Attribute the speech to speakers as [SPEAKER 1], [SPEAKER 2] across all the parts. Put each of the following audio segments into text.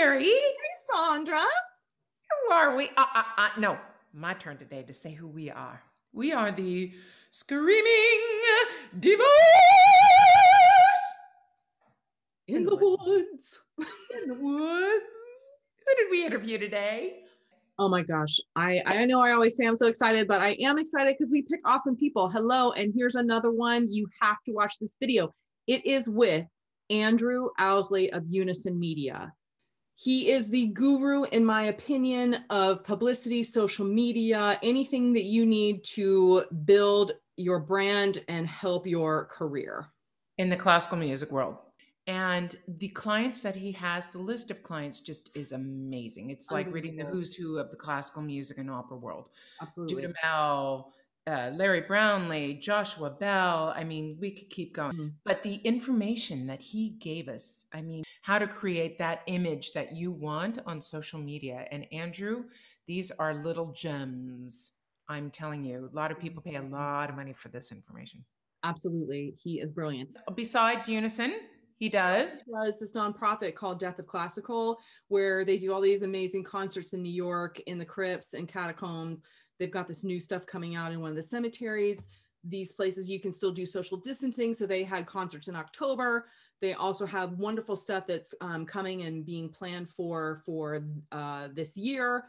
[SPEAKER 1] Carrie.
[SPEAKER 2] Hey, Sandra.
[SPEAKER 1] Who are we? Uh, uh, uh, no, my turn today to say who we are. We are the Screaming Divas
[SPEAKER 2] In the woods.
[SPEAKER 1] in the woods. Who did we interview today?
[SPEAKER 2] Oh my gosh. I, I know I always say I'm so excited, but I am excited because we pick awesome people. Hello. And here's another one. You have to watch this video. It is with Andrew Ousley of Unison Media. He is the guru, in my opinion, of publicity, social media, anything that you need to build your brand and help your career.
[SPEAKER 1] In the classical music world. And the clients that he has, the list of clients just is amazing. It's like reading the who's who of the classical music and opera world.
[SPEAKER 2] Absolutely.
[SPEAKER 1] Dudamel, uh, Larry Brownlee, Joshua Bell. I mean, we could keep going.
[SPEAKER 2] Mhm.
[SPEAKER 1] But the information that he gave us, I mean, how to create that image that you want on social media. And Andrew, these are little gems. I'm telling you, a lot of people pay a lot of money for this information.
[SPEAKER 2] Absolutely. He is brilliant.
[SPEAKER 1] Besides Unison, he does.
[SPEAKER 2] was this nonprofit called Death of Classical, where they do all these amazing concerts in New York in the crypts and catacombs. They've got this new stuff coming out in one of the cemeteries. These places you can still do social distancing. So they had concerts in October. They also have wonderful stuff that's um, coming and being planned for for uh, this year.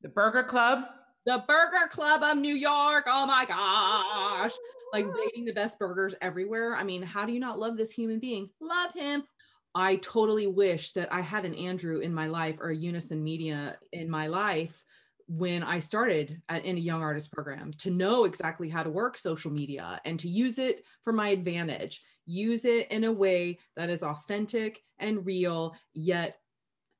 [SPEAKER 1] The Burger Club.
[SPEAKER 2] The Burger Club of New York. Oh my gosh. Like making the best burgers everywhere. I mean, how do you not love this human being? Love him. I totally wish that I had an Andrew in my life or a Unison Media in my life when I started at, in a young artist program to know exactly how to work social media and to use it for my advantage. Use it in a way that is authentic and real, yet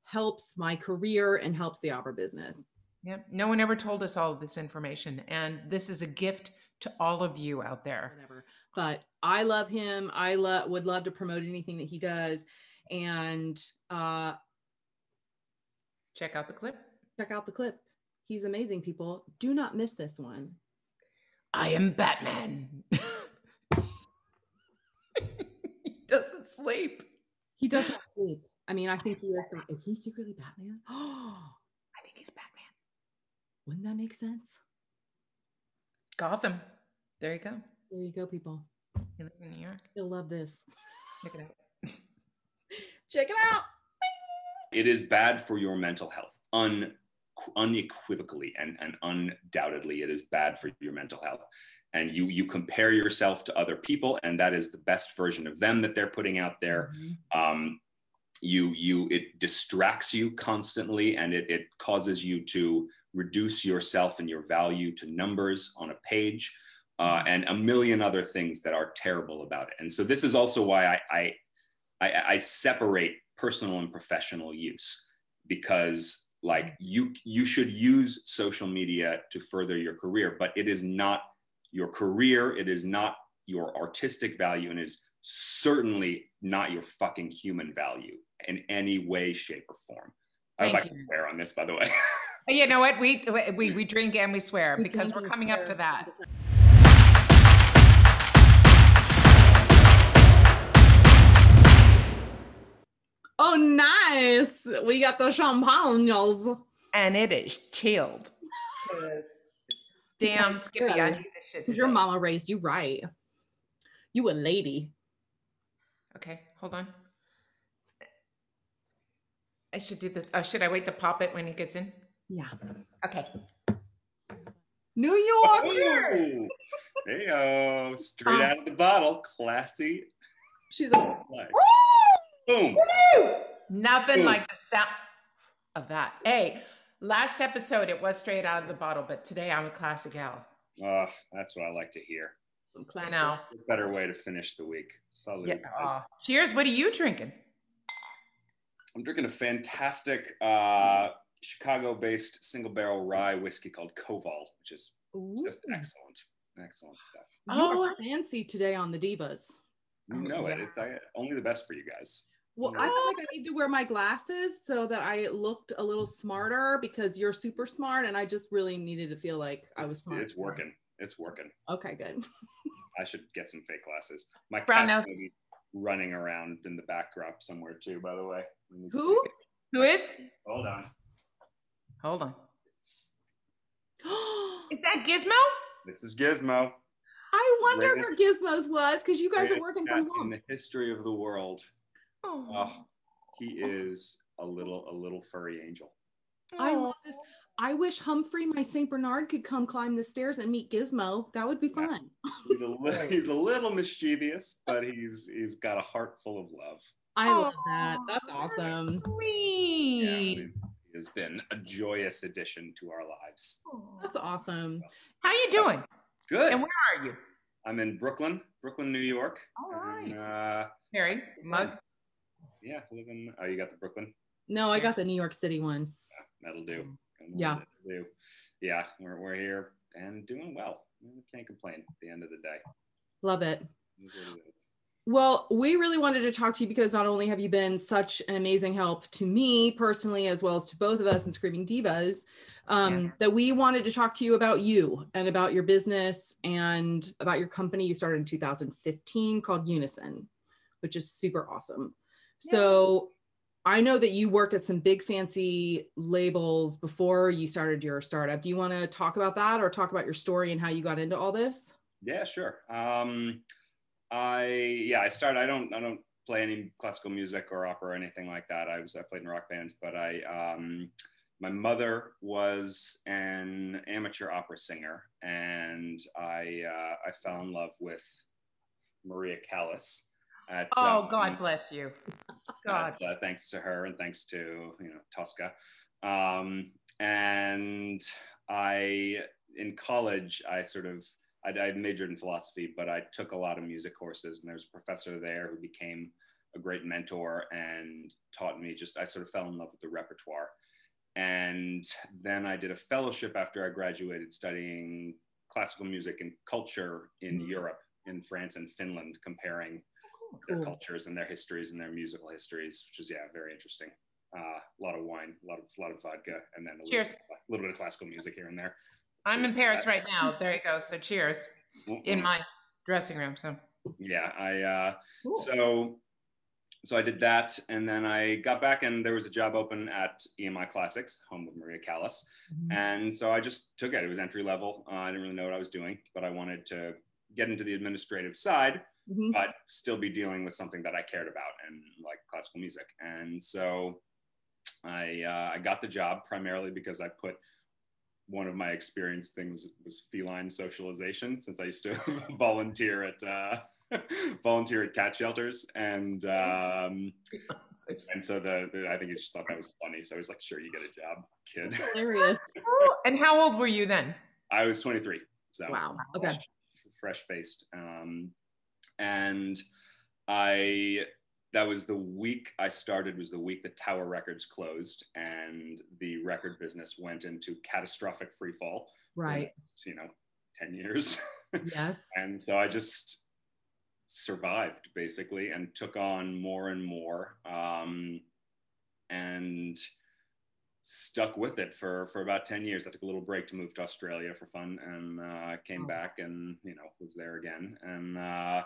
[SPEAKER 2] helps my career and helps the opera business.
[SPEAKER 1] Yep. No one ever told us all of this information. And this is a gift to all of you out there.
[SPEAKER 2] whatever. But I love him. I love would love to promote anything that he does. And uh,
[SPEAKER 1] Check out the clip.
[SPEAKER 2] check out the clip. He's amazing, people. Do not miss this one.
[SPEAKER 1] I am Batman. he doesn't sleep.
[SPEAKER 2] He does not sleep. I mean, I think he is. Bat- Is he secretly Batman? Oh,
[SPEAKER 1] I think he's Batman.
[SPEAKER 2] wouldn't that make sense?
[SPEAKER 1] Gotham. There you go.
[SPEAKER 2] There you go, people.
[SPEAKER 1] He lives in New York.
[SPEAKER 2] You'll love this.
[SPEAKER 1] Check it out.
[SPEAKER 2] Check it out.
[SPEAKER 3] it is bad for your mental health un, unequivocally and, and undoubtedly it is bad for your mental health. And you you compare yourself to other people and that is the best version of them that they're putting out there.
[SPEAKER 2] Mhm.
[SPEAKER 3] um, you you it distracts you constantly and it, it causes you to reduce yourself and your value to numbers on a page uh, and a million other things that are terrible about it. And so this is also why i i i, I separate personal and professional use because like you you should use social media to further your career but it is not your career it is not your artistic value and it is certainly not your fucking human value in any way shape or form i
[SPEAKER 1] Thank
[SPEAKER 3] like
[SPEAKER 1] you.
[SPEAKER 3] to swear on this by the way
[SPEAKER 1] you know what? We we we drink and we swear
[SPEAKER 2] We
[SPEAKER 1] because
[SPEAKER 2] drink
[SPEAKER 1] we're
[SPEAKER 2] and
[SPEAKER 1] coming up to
[SPEAKER 2] swear
[SPEAKER 1] that.
[SPEAKER 2] Oh, nice. We got the champagne.
[SPEAKER 1] And it is chilled. Damn,
[SPEAKER 2] Because-
[SPEAKER 1] Skippy, I need this shit.
[SPEAKER 2] Because your mama raised you right. You a lady.
[SPEAKER 1] Okay, hold on. I should do this. Oh, should I wait to pop it when he gets in?
[SPEAKER 2] Yeah.
[SPEAKER 1] Okay.
[SPEAKER 2] New York.
[SPEAKER 3] Ooh. Hey, oh, straight out of the bottle, classy.
[SPEAKER 2] She's a.
[SPEAKER 3] Nice. Boom.
[SPEAKER 1] Nothing
[SPEAKER 3] Ooh.
[SPEAKER 1] like the sound of that. Hey, last episode it was straight out of the bottle, but today I'm a classic gal.
[SPEAKER 3] Oh, that's what I like to hear.
[SPEAKER 2] Some
[SPEAKER 1] You know.
[SPEAKER 3] It's a better way to finish the week. Salute.
[SPEAKER 1] Yeah.
[SPEAKER 3] guys.
[SPEAKER 1] Cheers. What are you drinking?
[SPEAKER 3] I'm drinking a fantastic uh, Chicago-based single barrel rye whiskey called Koval, which is
[SPEAKER 2] Ooh.
[SPEAKER 3] just excellent, excellent stuff.
[SPEAKER 2] You
[SPEAKER 1] Oh.
[SPEAKER 2] fancy today on the divas.
[SPEAKER 3] You
[SPEAKER 1] Oh,
[SPEAKER 3] know it.
[SPEAKER 1] yeah.
[SPEAKER 3] It's uh, only the best for you guys.
[SPEAKER 2] Well, I feel like I need to wear my glasses so that I looked a little smarter because you're super smart, and I just really needed to feel like I was
[SPEAKER 3] It's,
[SPEAKER 2] smart.
[SPEAKER 3] it's working. It's working.
[SPEAKER 2] Okay, good.
[SPEAKER 3] I should get some fake glasses. My
[SPEAKER 1] Brown
[SPEAKER 3] cat's
[SPEAKER 1] nose.
[SPEAKER 3] be running around in the backdrop somewhere too. By the way,
[SPEAKER 2] Who?
[SPEAKER 1] Who is?
[SPEAKER 3] Hold on.
[SPEAKER 1] Hold on. Is that Gizmo?
[SPEAKER 3] This is Gizmo.
[SPEAKER 2] I wonder
[SPEAKER 3] Greatest-
[SPEAKER 2] where Gizmos was because you guys are working
[SPEAKER 3] cat
[SPEAKER 2] from
[SPEAKER 3] in
[SPEAKER 2] home.
[SPEAKER 3] the history of the world.
[SPEAKER 1] Oh,
[SPEAKER 3] Oh, he is a little a little furry angel.
[SPEAKER 2] I love this. I wish Humphrey, my Saint Bernard, could come climb the stairs and meet Gizmo. That would be
[SPEAKER 3] Yeah.
[SPEAKER 2] fun.
[SPEAKER 3] He's a little, he's a little mischievous, but he's he's got a heart full of love.
[SPEAKER 2] I love that. That's awesome.
[SPEAKER 3] Yeah,
[SPEAKER 1] Sweet.
[SPEAKER 3] we- he has been a joyous addition to our lives.
[SPEAKER 2] That's awesome.
[SPEAKER 1] How you doing?
[SPEAKER 3] Good.
[SPEAKER 1] And where are you?
[SPEAKER 3] I'm in Brooklyn, Brooklyn, New York.
[SPEAKER 1] All right.
[SPEAKER 3] And, uh,
[SPEAKER 1] Harry, mug.
[SPEAKER 3] Yeah, living. Oh, you got the Brooklyn.
[SPEAKER 2] No, I got the New York City one.
[SPEAKER 3] That'll do.
[SPEAKER 2] Yeah.
[SPEAKER 3] That'll do. Yeah, we're, we're here and doing well. We Can't complain at the end of the day.
[SPEAKER 2] Love it.
[SPEAKER 3] It is what it is.
[SPEAKER 2] Well, we really wanted to talk to you because not only have you been such an amazing help to me personally, as well as to both of us in Screaming Divas, um,
[SPEAKER 1] Yeah.
[SPEAKER 2] that we wanted to talk to you about you and about your business and about your company you started in 2015 called Unison, which is super awesome. So I know that you worked at some big fancy labels before you started your startup. Do you want to talk about that or talk about your story and how you got into all this?
[SPEAKER 3] Yeah, sure. Um, I yeah, I started. I don't I don't play any classical music or opera or anything like that. I was I played in rock bands, but I um, my mother was an amateur opera singer, and I uh, I fell in love with Maria Callas. At,
[SPEAKER 1] Oh,
[SPEAKER 3] um,
[SPEAKER 1] God bless you. God.
[SPEAKER 3] uh, thanks to her and thanks to you know Tosca. Um, and I in college I sort of I, I majored in philosophy, but I took a lot of music courses, and there's a professor there who became a great mentor and taught me just I sort of fell in love with the repertoire. And then I did a fellowship after I graduated studying classical music and culture in
[SPEAKER 2] Mhm.
[SPEAKER 3] Europe, in France and Finland, comparing their
[SPEAKER 2] Cool.
[SPEAKER 3] cultures and their histories and their musical histories, which is yeah, very interesting. Uh, a lot of wine, a lot of a lot of vodka, and then a
[SPEAKER 1] Cheers.
[SPEAKER 3] little, a little bit of classical music here and there.
[SPEAKER 1] I'm in Paris right now. There you go. So cheers in
[SPEAKER 3] Mm-mm.
[SPEAKER 1] my dressing room. So
[SPEAKER 3] yeah, I uh,
[SPEAKER 2] Cool.
[SPEAKER 3] so so I did that, and then I got back, and there was a job open at EMI Classics, home of Maria Callas,
[SPEAKER 2] Mhm.
[SPEAKER 3] and so I just took it. It was entry level. Uh, I didn't really know what I was doing, but I wanted to get into the administrative side.
[SPEAKER 2] Mhm.
[SPEAKER 3] but still be dealing with something that I cared about and like classical music. And so I uh, I got the job primarily because I put one of my experience things was feline socialization since I used to volunteer at uh, volunteer at cat shelters and um, and so the, the I think he just thought that was funny so I was like sure you get a job kid
[SPEAKER 2] Hilarious.
[SPEAKER 1] And how old were you then?
[SPEAKER 3] I was 23 so
[SPEAKER 2] Wow. Okay.
[SPEAKER 3] fresh faced. Um, and I, that was the week I started, was the week that Tower Records closed and the record business went into catastrophic free fall.
[SPEAKER 2] Right.
[SPEAKER 3] You know, 10 years.
[SPEAKER 2] Yes.
[SPEAKER 3] and so I just survived basically and took on more and more. Um, and stuck with it for for about 10 years i took a little break to move to australia for fun and uh, came
[SPEAKER 2] Oh.
[SPEAKER 3] back and you know was there again and uh,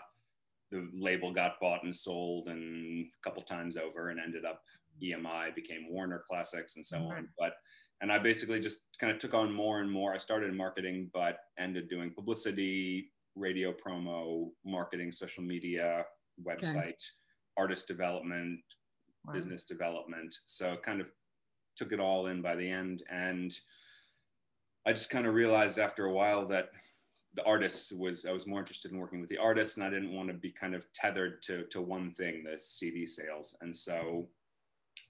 [SPEAKER 3] the label got bought and sold and a couple times over and ended up emi became warner classics and so mm-hmm. on but and i basically just kind of took on more and more i started in marketing but ended doing publicity radio promo marketing social media website artist development
[SPEAKER 1] Wow.
[SPEAKER 3] business development. So kind of took it all in by the end. And I just kind of realized after a while that the artists was, I was more interested in working with the artists and I didn't want to be kind of tethered to, to one thing, the CD sales. And so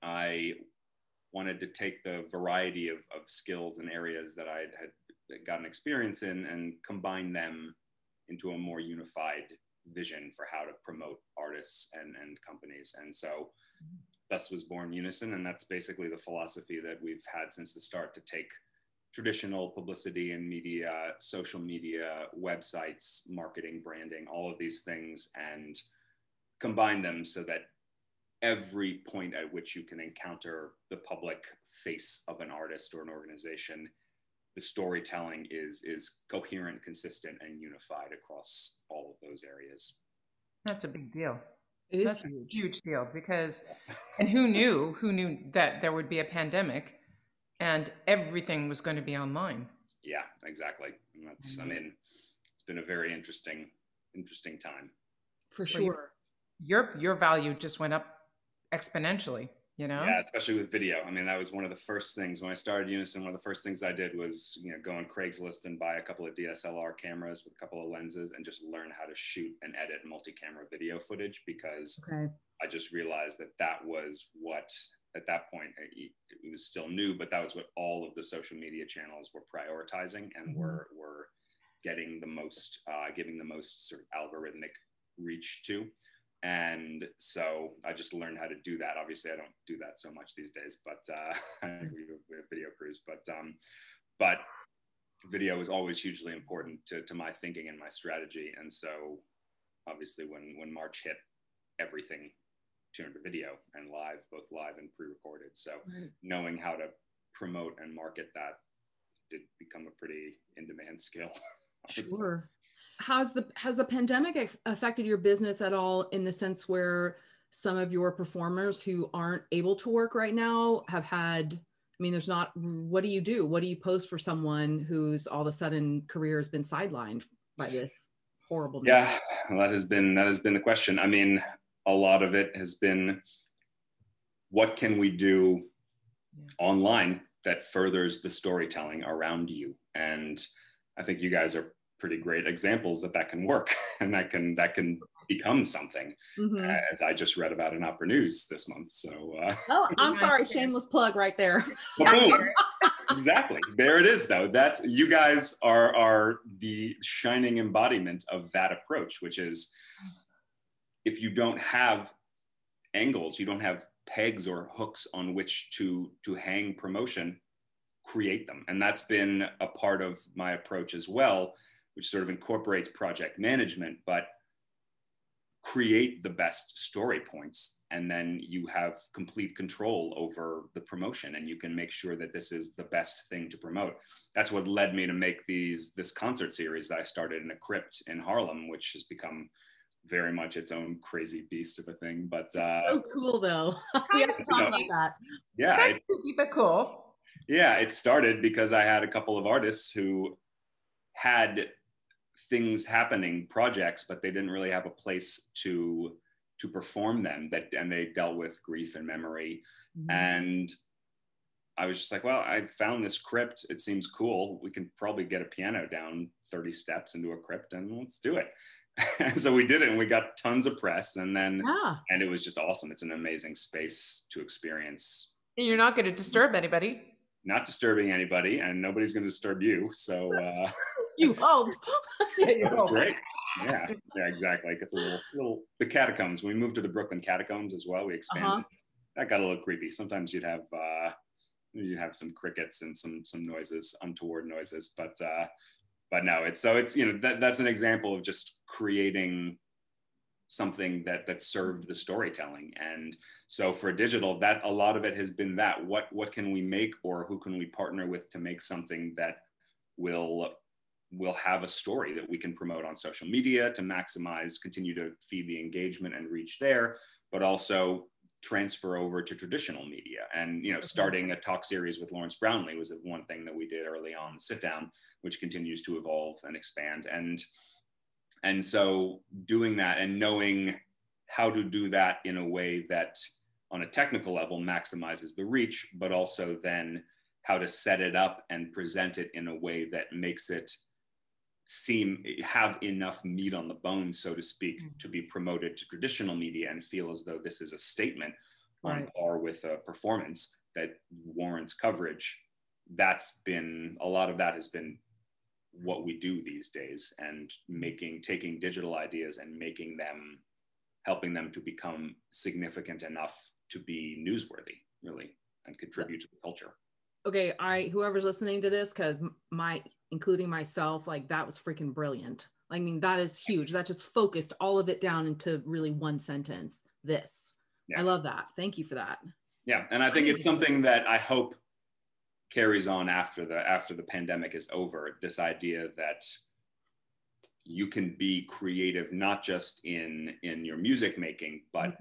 [SPEAKER 3] I wanted to take the variety of, of skills and areas that I had gotten experience in and combine them into a more unified vision for how to promote artists and, and companies. And so mm-hmm. thus was born Unison. And that's basically the philosophy that we've had since the start to take traditional publicity and media, social media, websites, marketing, branding, all of these things, and combine them so that every point at which you can encounter the public face of an artist or an organization the storytelling is is coherent consistent and unified across all of those areas
[SPEAKER 1] That's a big deal.
[SPEAKER 2] It is
[SPEAKER 1] That's
[SPEAKER 2] huge.
[SPEAKER 1] a huge deal because, and who knew? Who knew that there would be a pandemic, and everything was going to be online?
[SPEAKER 3] Yeah, exactly. And that's, I
[SPEAKER 1] Mhm.
[SPEAKER 3] mean, it's been a very interesting, interesting time.
[SPEAKER 2] For
[SPEAKER 1] So
[SPEAKER 2] sure.
[SPEAKER 1] Your your value just went up exponentially. You know.
[SPEAKER 3] Yeah, especially with video. I mean, that was one of the first things when I started Unison. One of the first things I did was, you know, go on Craigslist and buy a couple of DSLR cameras with a couple of lenses and just learn how to shoot and edit multi-camera video footage because
[SPEAKER 2] Okay.
[SPEAKER 3] I just realized that that was what, at that point, it it was still new, but that was what all of the social media channels were prioritizing and
[SPEAKER 2] Mhm.
[SPEAKER 3] were were getting the most, uh, giving the most sort of algorithmic reach to. And so I just learned how to do that. Obviously, I don't do that so much these days, but uh, we, have, we have video crews. But um, but video is always hugely important to, to my thinking and my strategy. And so obviously, when when March hit, everything turned to video and live, both live and pre-recorded. So
[SPEAKER 2] Right.
[SPEAKER 3] knowing how to promote and market that did become a pretty in-demand skill.
[SPEAKER 2] Sure. How's the has the pandemic affected your business at all in the sense where some of your performers who aren't able to work right now have had I mean there's not what do you do? What do you post for someone who's all of a sudden career has been sidelined by this horrible?
[SPEAKER 3] Yeah, well, that has been that has been the question. I mean, a lot of it has been what can we do
[SPEAKER 1] Yeah.
[SPEAKER 3] online that furthers the storytelling around you? And I think you guys are pretty great examples that that can work and that can that can become something.
[SPEAKER 2] Mhm.
[SPEAKER 3] As I just read about in Opera News this month. So uh,
[SPEAKER 2] Oh, I'm sorry, shameless plug right there.
[SPEAKER 3] boom. exactly there it is though that's you guys are are the shining embodiment of that approach which is if you don't have angles you don't have pegs or hooks on which to to hang promotion create them. And that's been a part of my approach as well which sort of incorporates project management but create the best story points. And then you have complete control over the promotion and you can make sure that this is the best thing to promote. That's what led me to make these this concert series that i started in a crypt in harlem which has become very much its own crazy beast of a thing but uh
[SPEAKER 2] so cool though. we have to talk about that.
[SPEAKER 3] yeah it,
[SPEAKER 1] That's cheeky, but cool.
[SPEAKER 3] yeah it started because i had a couple of artists who had things happening projects but they didn't really have a place to to perform them that and they dealt with grief and memory
[SPEAKER 2] Mhm.
[SPEAKER 3] and i was just like well i found this crypt it seems cool we can probably get a piano down 30 steps into a crypt and let's do it and so we did it and we got tons of press and then
[SPEAKER 2] Yeah.
[SPEAKER 3] and it was just awesome it's an amazing space to experience
[SPEAKER 1] And you're not going to disturb anybody.
[SPEAKER 3] not disturbing anybody and nobody's going to disturb you so uh
[SPEAKER 2] You hope.
[SPEAKER 1] Yeah, you
[SPEAKER 3] That
[SPEAKER 1] hope.
[SPEAKER 3] great. Yeah, yeah, exactly. It gets a little, little. The catacombs. We moved to the Brooklyn catacombs as well. We expanded.
[SPEAKER 2] Uh-huh.
[SPEAKER 3] That got a little creepy. Sometimes you'd have, uh, you'd have some crickets and some some noises, untoward noises. But uh, but no, it's so it's you know that that's an example of just creating something that that served the storytelling. And so for digital that a lot of it has been that what what can we make or who can we partner with to make something that will will have a story that we can promote on social media to maximize continue to feed the engagement and reach there but also transfer over to traditional media. And you know mm-hmm. starting a talk series with lawrence brownlee was one thing that we did early on the sit down which continues to evolve and expand. And and so doing that and knowing how to do that in a way that on a technical level maximizes the reach but also then how to set it up and present it in a way that makes it seem have enough meat on the bone so to speak
[SPEAKER 1] Mm.
[SPEAKER 3] to be promoted to traditional media and feel as though this is a statement on par with a performance that warrants coverage. That's been a lot of that has been what we do these days and making taking digital ideas and making them helping them to become significant enough to be newsworthy really and contribute to the culture.
[SPEAKER 2] Okay i whoever's listening to this because my including myself like that was freaking brilliant. I mean that is huge. That just focused all of it down into really one sentence this.
[SPEAKER 3] Yeah.
[SPEAKER 2] i love that. Thank you for that.
[SPEAKER 3] Yeah and i think it's something that i hope carries on after the after the pandemic is over this idea that you can be creative not just in in your music making, but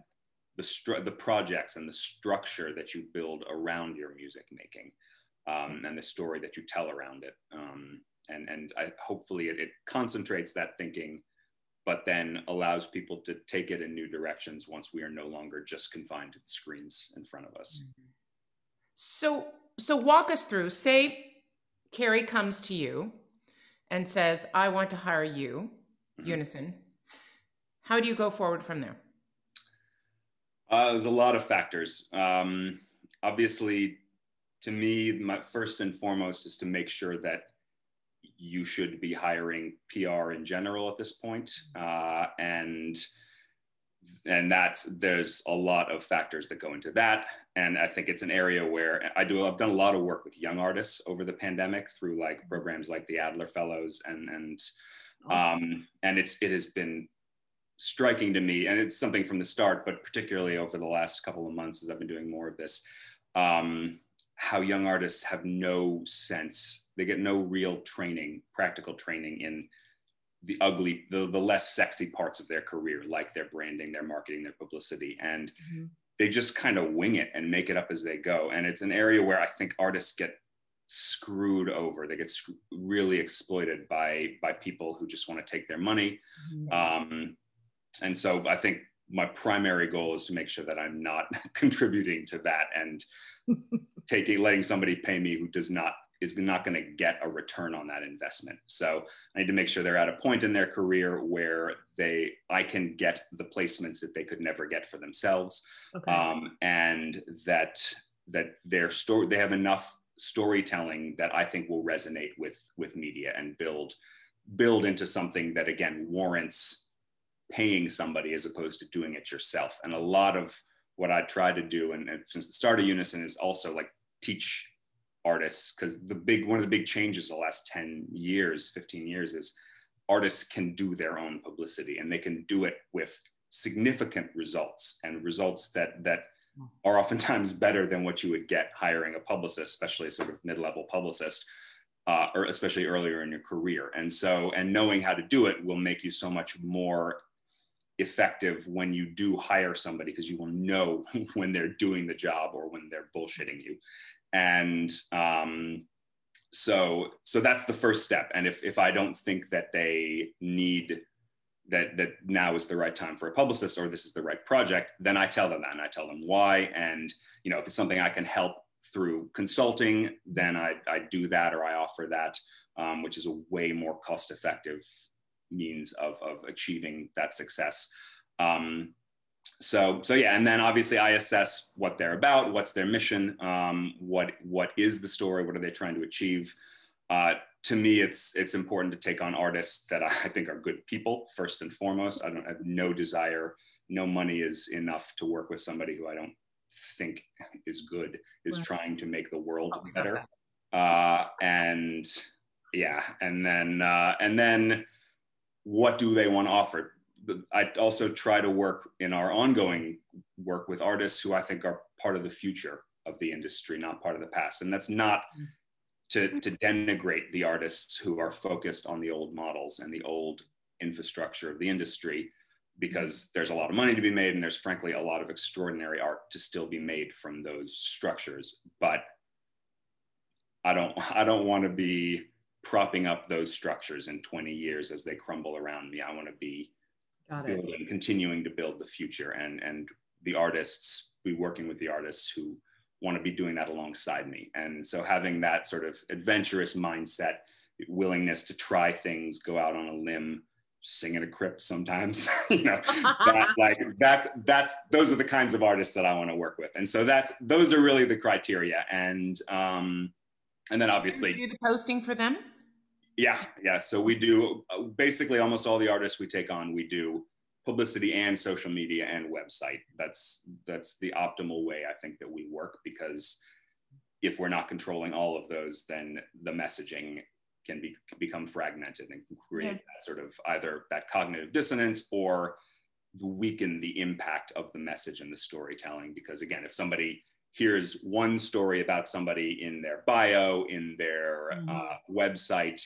[SPEAKER 3] the stru- the projects and the structure that you build around your music making, um, and the story that you tell around it. Um, and and I, hopefully it, it concentrates that thinking but then allows people to take it in new directions once we are no longer just confined to the screens in front of us.
[SPEAKER 1] Mm-hmm. So, so walk us through. Say, Carrie comes to you and says, "I want to hire you, mm-hmm. Unison." How do you go forward from there?
[SPEAKER 3] Uh, there's a lot of factors. Um, obviously, to me, my first and foremost is to make sure that you should be hiring PR in general at this point. Uh, and and that's there's a lot of factors that go into that. And i think it's an area where i do i've done a lot of work with young artists over the pandemic through like programs like the adler fellows and and awesome. um and it's it has been striking to me. And it's something from the start but particularly over the last couple of months as i've been doing more of this um how young artists have no sense. They get no real training practical training in the ugly the, the less sexy parts of their career like their branding their marketing their publicity and mm-hmm. they just kind of wing it and make it up as they go and it's an area where i think artists get screwed over they get sc- really exploited by by people who just want to take their money mm-hmm. um, and so i think my primary goal is to make sure that i'm not contributing to that and taking letting somebody pay me who does not is not going to get a return on that investment. So I need to make sure they're at a point in their career where they I can get the placements that they could never get for themselves, okay. um, and that that their story they have enough storytelling that I think will resonate with with media and build build into something that again warrants paying somebody as opposed to doing it yourself. And a lot of what I try to do, and, and since the start of Unison, is also like teach artists because the big one of the big changes the last 10 years 15 years is artists can do their own publicity and they can do it with significant results and results that that are oftentimes better than what you would get hiring a publicist especially a sort of mid-level publicist uh, or especially earlier in your career. And so and knowing how to do it will make you so much more effective when you do hire somebody because you will know when they're doing the job or when they're bullshitting you and um, so so that's the first step. And if if i don't think that they need that that now is the right time for a publicist or this is the right project then i tell them that and i tell them why. And you know if it's something i can help through consulting then i, I do that or i offer that um, which is a way more cost effective means of, of achieving that success. Um, so so yeah and then obviously i assess what they're about what's their mission um, what what is the story what are they trying to achieve? Uh, to me it's it's important to take on artists that i think are good people first and foremost. I don't have no desire no money is enough to work with somebody who i don't think is good is trying to make the world better. uh, and yeah and then uh, and then what do they want to offer I also try to work in our ongoing work with artists who I think are part of the future of the industry, not part of the past. And that's not to, mm-hmm. to denigrate the artists who are focused on the old models and the old infrastructure of the industry, because there's a lot of money to be made and there's frankly a lot of extraordinary art to still be made from those structures. But I don't I don't want to be propping up those structures in 20 years as they crumble around me. I want to be building, continuing to build the future and and the artists, be working with the artists who want to be doing that alongside me. And so having that sort of adventurous mindset, willingness to try things, go out on a limb, sing in a crypt sometimes, you know, that, like that's that's those are the kinds of artists that I want to work with. And so that's those are really the criteria. And um and then obviously
[SPEAKER 1] do the posting for them.
[SPEAKER 3] Yeah, yeah. So we do uh, basically almost all the artists we take on, we do publicity and social media and website. That's that's the optimal way I think that we work because if we're not controlling all of those, then the messaging can be become fragmented and can create yeah. that sort of either that cognitive dissonance or weaken the impact of the message and the storytelling. Because again, if somebody hears one story about somebody in their bio, in their mm-hmm. uh, website,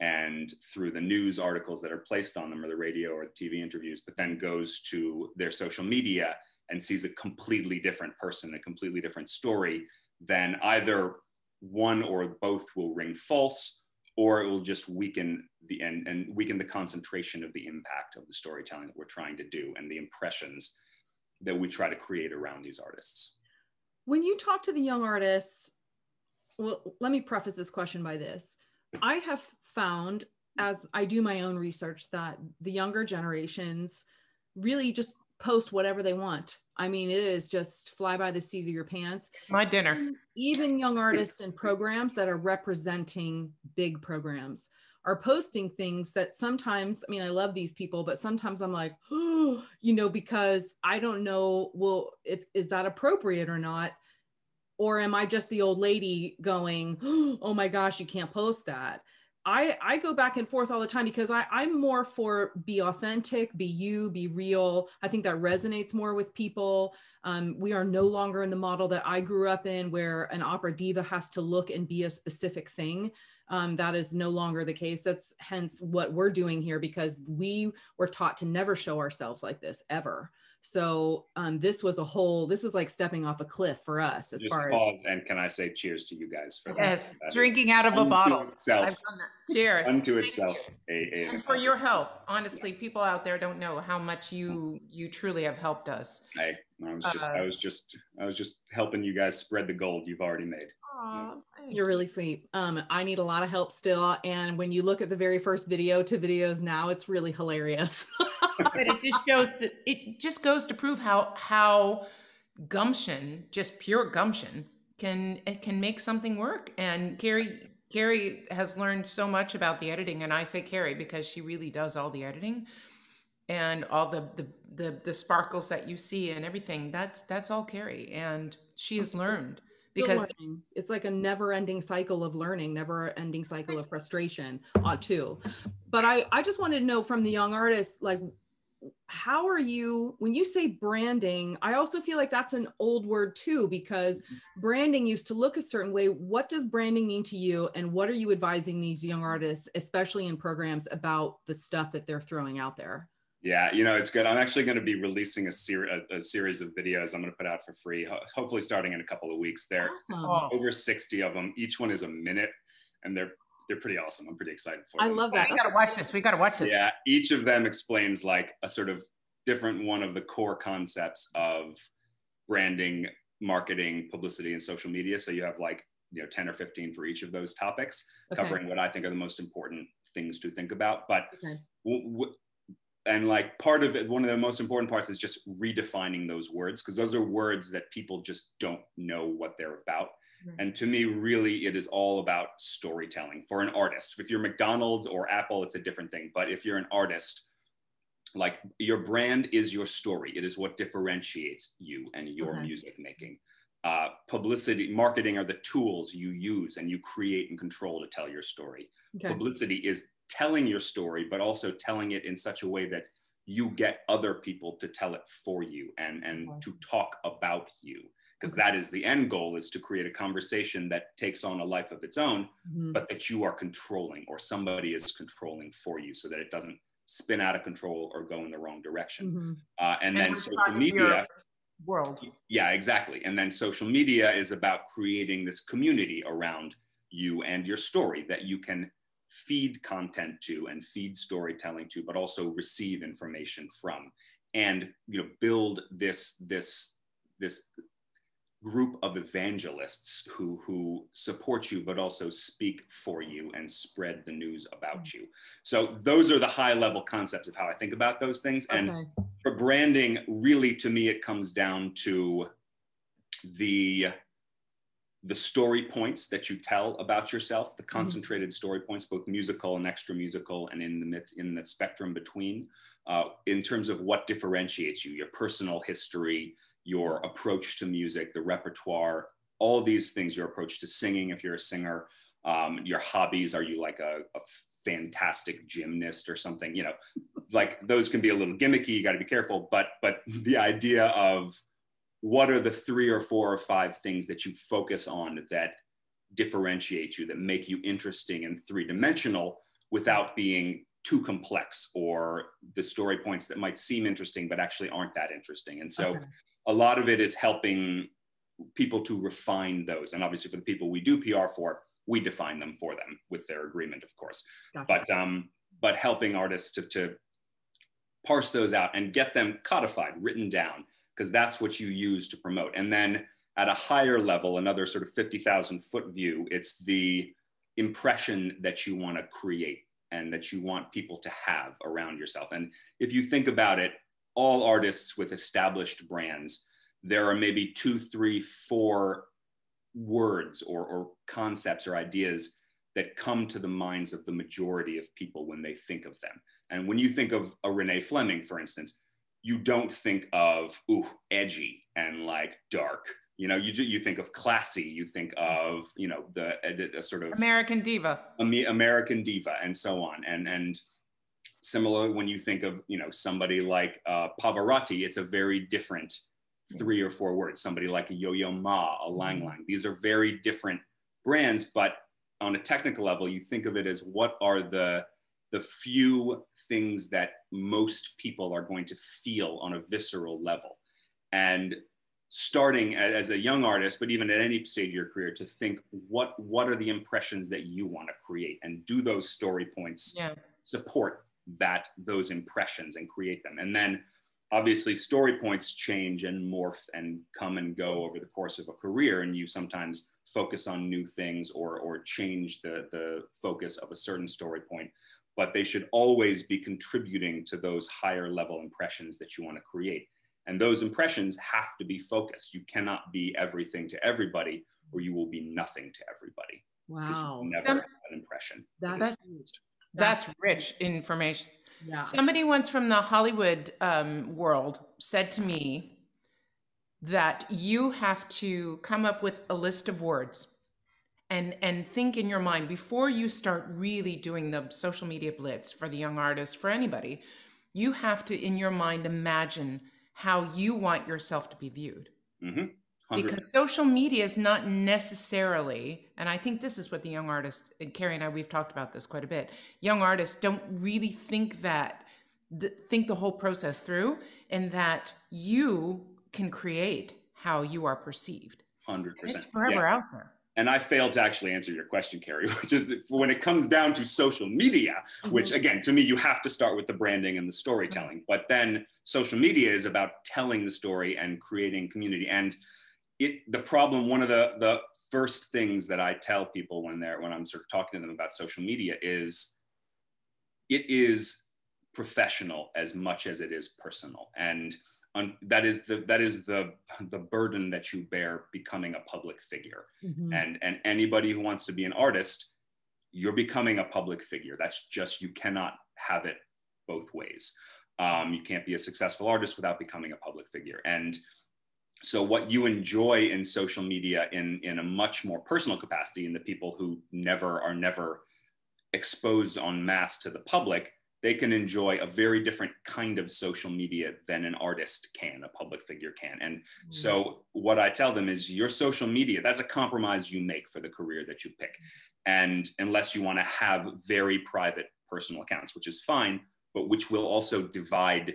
[SPEAKER 3] and through the news articles that are placed on them or the radio or the TV interviews, but then goes to their social media and sees a completely different person, a completely different story, then either one or both will ring false or it will just weaken the and, and weaken the concentration of the impact of the storytelling that we're trying to do and the impressions that we try to create around these artists.
[SPEAKER 2] When you talk to the young artists, well, let me preface this question by this. I have found as I do my own research that the younger generations really just post whatever they want. I mean, it is just fly by the seat of your pants.
[SPEAKER 1] It's my dinner.
[SPEAKER 2] Even young artists and programs that are representing big programs are posting things that sometimes, I mean, I love these people, but sometimes I'm like, oh, you know, because I don't know, well, if is that appropriate or not? Or am I just the old lady going, oh my gosh, you can't post that? I, I go back and forth all the time because I, I'm more for be authentic, be you, be real. I think that resonates more with people. Um, we are no longer in the model that I grew up in where an opera diva has to look and be a specific thing. Um, that is no longer the case. That's hence what we're doing here because we were taught to never show ourselves like this ever. So um, this was a whole. This was like stepping off a cliff for us as
[SPEAKER 3] Just
[SPEAKER 2] far
[SPEAKER 3] pause,
[SPEAKER 2] as.
[SPEAKER 3] and can I say cheers to you guys for
[SPEAKER 1] Yes,
[SPEAKER 3] that? That is
[SPEAKER 1] drinking out of a bottle.
[SPEAKER 3] Itself,
[SPEAKER 1] I've done that. Cheers.
[SPEAKER 3] unto
[SPEAKER 1] Thank
[SPEAKER 3] itself, a, a,
[SPEAKER 1] And for your help. Honestly, people out there don't know how much you you truly have helped us.
[SPEAKER 3] I, I was just,
[SPEAKER 1] Uh,
[SPEAKER 3] I was just, I was just helping you guys spread the gold you've already made.
[SPEAKER 1] Aw, thank
[SPEAKER 2] You're really sweet. Um, I need a lot of help still. And when you look at the very first video to videos now, it's really hilarious.
[SPEAKER 1] but it just shows to it just goes to prove how how gumption just pure gumption can it can make something work and carrie carrie has learned so much about the editing and i say carrie because she really does all the editing and all the the the, the sparkles that you see and everything that's that's all carrie and she has learned because
[SPEAKER 2] it's like a never ending cycle of learning, never ending cycle of frustration uh, too. But I, I just wanted to know from the young artists, like, how are you, when you say branding, I also feel like that's an old word too, because branding used to look a certain way. What does branding mean to you? And what are you advising these young artists, especially in programs about the stuff that they're throwing out there?
[SPEAKER 3] Yeah, you know, it's good. I'm actually going to be releasing a, ser- a, a series of videos I'm going to put out for free, ho- hopefully starting in a couple of weeks. There,
[SPEAKER 2] Awesome.
[SPEAKER 1] oh,
[SPEAKER 3] over 60 of them. Each one is a minute, and they're they're pretty awesome. I'm pretty excited for it.
[SPEAKER 2] I
[SPEAKER 3] them.
[SPEAKER 2] love
[SPEAKER 1] oh,
[SPEAKER 2] that.
[SPEAKER 1] we gotta watch this we gotta watch this
[SPEAKER 3] Yeah, each of them explains like a sort of different one of the core concepts of branding, marketing, publicity, and social media. So you have like you know 10 or 15 for each of those topics,
[SPEAKER 2] Okay.
[SPEAKER 3] covering what I think are the most important things to think about. But
[SPEAKER 2] Okay.
[SPEAKER 3] w- w- and like part of it, one of the most important parts is just redefining those words because those are words that people just don't know what they're about.
[SPEAKER 2] Right.
[SPEAKER 3] And to me, really, it is all about storytelling for an artist. If you're McDonald's or Apple, it's a different thing. But if you're an artist, like your brand is your story, it is what differentiates you and your
[SPEAKER 2] Okay.
[SPEAKER 3] music making. Uh, publicity, marketing are the tools you use and you create and control to tell your story.
[SPEAKER 2] Okay.
[SPEAKER 3] Publicity is telling your story, but also telling it in such a way that you get other people to tell it for you and, and
[SPEAKER 2] Okay.
[SPEAKER 3] to talk about you because
[SPEAKER 2] Okay.
[SPEAKER 3] that is the end goal is to create a conversation that takes on a life of its own
[SPEAKER 2] Mhm.
[SPEAKER 3] but that you are controlling or somebody is controlling for you so that it doesn't spin out of control or go in the wrong direction
[SPEAKER 2] Mhm.
[SPEAKER 3] uh, and,
[SPEAKER 1] And
[SPEAKER 3] then social media
[SPEAKER 1] world
[SPEAKER 3] yeah exactly and then social media is about creating this community around you and your story that you can feed content to and feed storytelling to but also receive information from and you know build this this this group of evangelists who who support you but also speak for you and spread the news about mm. you. So those are the high level concepts of how i think about those things. And for branding really to me it comes down to the the story points that you tell about yourself the concentrated story points both musical and extra musical and in the in the spectrum between uh, in terms of what differentiates you your personal history your approach to music the repertoire all these things your approach to singing if you're a singer um, your hobbies are you like a, a fantastic gymnast or something you know? Like those can be a little gimmicky you got to be careful but but the idea of what are the three or four or five things that you focus on that differentiate you that make you interesting and three dimensional without being too complex or the story points that might seem interesting but actually aren't that interesting. And so okay. a lot of it is helping people to refine those. And obviously for the people we do PR for, we define them for them with their agreement, of course. Gotcha. But um, but helping artists to, to parse those out and get them codified, written down, because that's what you use to promote. And then at a higher level, another sort of 50,000 foot view, it's the impression that you want to create and that you want people to have around yourself. And if you think about it, all artists with established brands, there are maybe two, three, four words or, or concepts or ideas that come to the minds of the majority of people when they think of them. And when you think of a Renee Fleming, for instance, you don't think of ooh edgy and like dark. You know, you you think of classy. You think of you know the a, a sort of
[SPEAKER 1] American diva,
[SPEAKER 3] American diva, and so on. And and similar when you think of you know somebody like uh, Pavarotti, it's a very different three or four words. Somebody like a Yo-Yo Ma, a Lang mm-hmm. Lang. These are very different brands, but on a technical level, you think of it as what are the the few things that most people are going to feel on a visceral level. And starting as a young artist, but even at any stage of your career, to think what what are the impressions that you want to create, and do those story points yeah. support that those impressions and create them, and then obviously story points change and morph and come and go over the course of a career and you sometimes focus on new things or or change the the focus of a certain story point but they should always be contributing to those higher level impressions that you want to create. And those impressions have to be focused. You cannot be everything to everybody or you will be nothing to everybody.
[SPEAKER 2] Wow.
[SPEAKER 3] never an impression.
[SPEAKER 1] That's that's, that's rich information. Yeah. Somebody once from the Hollywood um, world said to me that you have to come up with a list of words and and think in your mind before you start really doing the social media blitz for the young artist for anybody you have to in your mind imagine how you want yourself to be viewed. Mm-hmm. Because social media is not necessarily and i think this is what the young artist and carrie and i we've talked about this quite a bit young artists don't really think that th- think the whole process through and that you can create how you are perceived.
[SPEAKER 3] 100%
[SPEAKER 1] and it's forever yeah. out there
[SPEAKER 3] and I failed to actually answer your question, Carrie, which is when it comes down to social media, mm-hmm. which again, to me, you have to start with the branding and the storytelling. Mm-hmm. But then social media is about telling the story and creating community. And it the problem one of the the first things that i tell people when they're when i'm sort of talking to them about social media is it is professional as much as it is personal and that is the that is the the burden that you bear becoming a public figure. Mm-hmm. and and anybody who wants to be an artist you're becoming a public figure. That's just you cannot have it both ways. Um, you can't be a successful artist without becoming a public figure. And so what you enjoy in social media in in a much more personal capacity in the people who never are never exposed en masse to the public they can enjoy a very different kind of social media than an artist can a public figure can and mm-hmm. so what i tell them is your social media that's a compromise you make for the career that you pick and unless you want to have very private personal accounts which is fine but which will also divide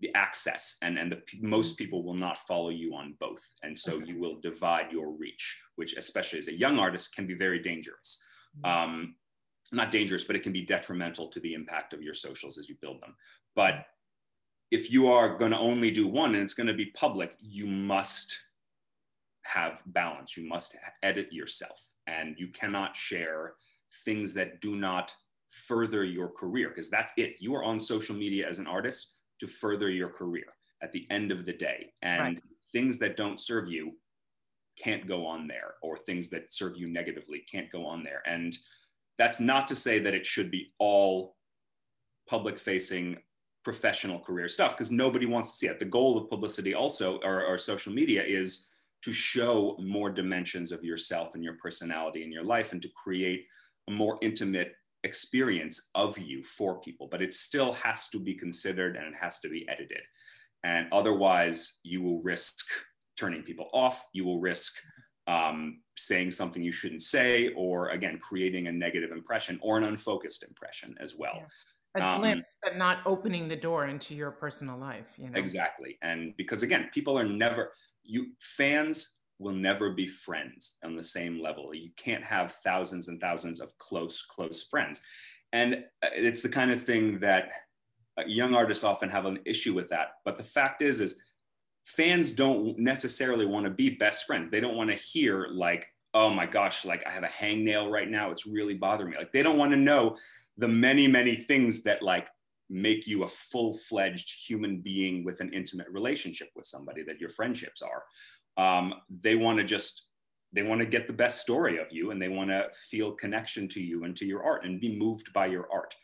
[SPEAKER 3] the access and, and the most mm-hmm. people will not follow you on both and so okay. you will divide your reach which especially as a young artist can be very dangerous mm-hmm. um, not dangerous but it can be detrimental to the impact of your socials as you build them but if you are going to only do one and it's going to be public you must have balance you must edit yourself and you cannot share things that do not further your career because that's it you are on social media as an artist to further your career at the end of the day. And right. things that don't serve you can't go on there, or things that serve you negatively can't go on there. And that's not to say that it should be all public facing professional career stuff because nobody wants to see it. The goal of publicity also or, or, social media is to show more dimensions of yourself and your personality and your life and to create a more intimate experience of you for people, but it still has to be considered and it has to be edited. And otherwise, you will risk turning people off. You will risk um, saying something you shouldn't say, or again, creating a negative impression or an unfocused impression as well.
[SPEAKER 1] Yeah. A
[SPEAKER 3] Um,
[SPEAKER 1] glimpse, but not opening the door into your personal life. You know,
[SPEAKER 3] Exactly. And because again, people are never, you fans will never be friends on the same level. You can't have thousands and thousands of close, close friends. And uh, it's the kind of thing that uh, young artists often have an issue with that. But the fact is, is fans don't necessarily want to be best friends. They don't want to hear like, oh my gosh, like I have a hangnail right now. It's really bothering me. Like they don't want to know the many, many things that like make you a full-fledged human being with an intimate relationship with somebody that your friendships are. Um, they want to just they want to get the best story of you and they want to feel connection to you and to your art and be moved by your art.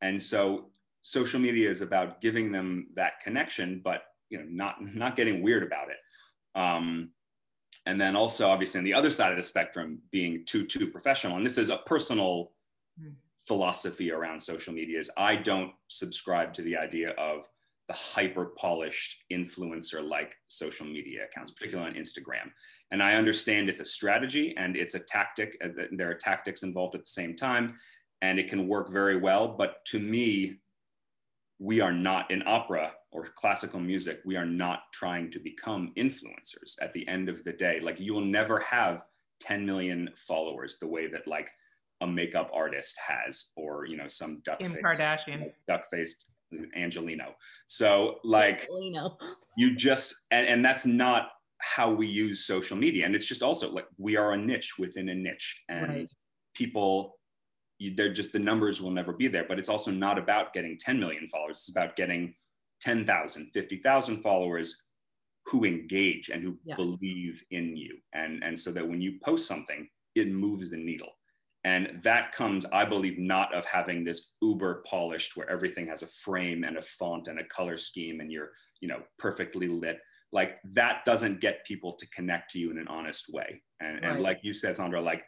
[SPEAKER 3] And so social media is about giving them that connection, but you know, not not getting weird about it. Um, and then also obviously on the other side of the spectrum being too too professional and this is a personal
[SPEAKER 1] Hmm.
[SPEAKER 3] philosophy around social media is i don't subscribe to the idea of the hyper polished influencer like social media accounts particularly on instagram and i understand it's a strategy and it's a tactic there are tactics involved at the same time and it can work very well but to me we are not in opera or classical music we are not trying to become influencers at the end of the day. Like you will never have 10 million followers the way that like a makeup artist has or you know some duck
[SPEAKER 1] Kim
[SPEAKER 3] face
[SPEAKER 1] Kardashian.
[SPEAKER 3] duck faced angelino. So like
[SPEAKER 2] you
[SPEAKER 3] you just and, and that's not how we use social media. And it's just also like we are a niche within a niche and
[SPEAKER 2] Right.
[SPEAKER 3] people they're just the numbers will never be there. But it's also not about getting 10 million followers. It's about getting 10,000 50,000 followers who engage and who
[SPEAKER 2] Yes.
[SPEAKER 3] believe in you. And and so that when you post something it moves the needle. And that comes i believe not of having this uber polished where everything has a frame and a font and a color scheme and you're you know perfectly lit. Like that doesn't get people to connect to you in an honest way. And, and like you said sandra like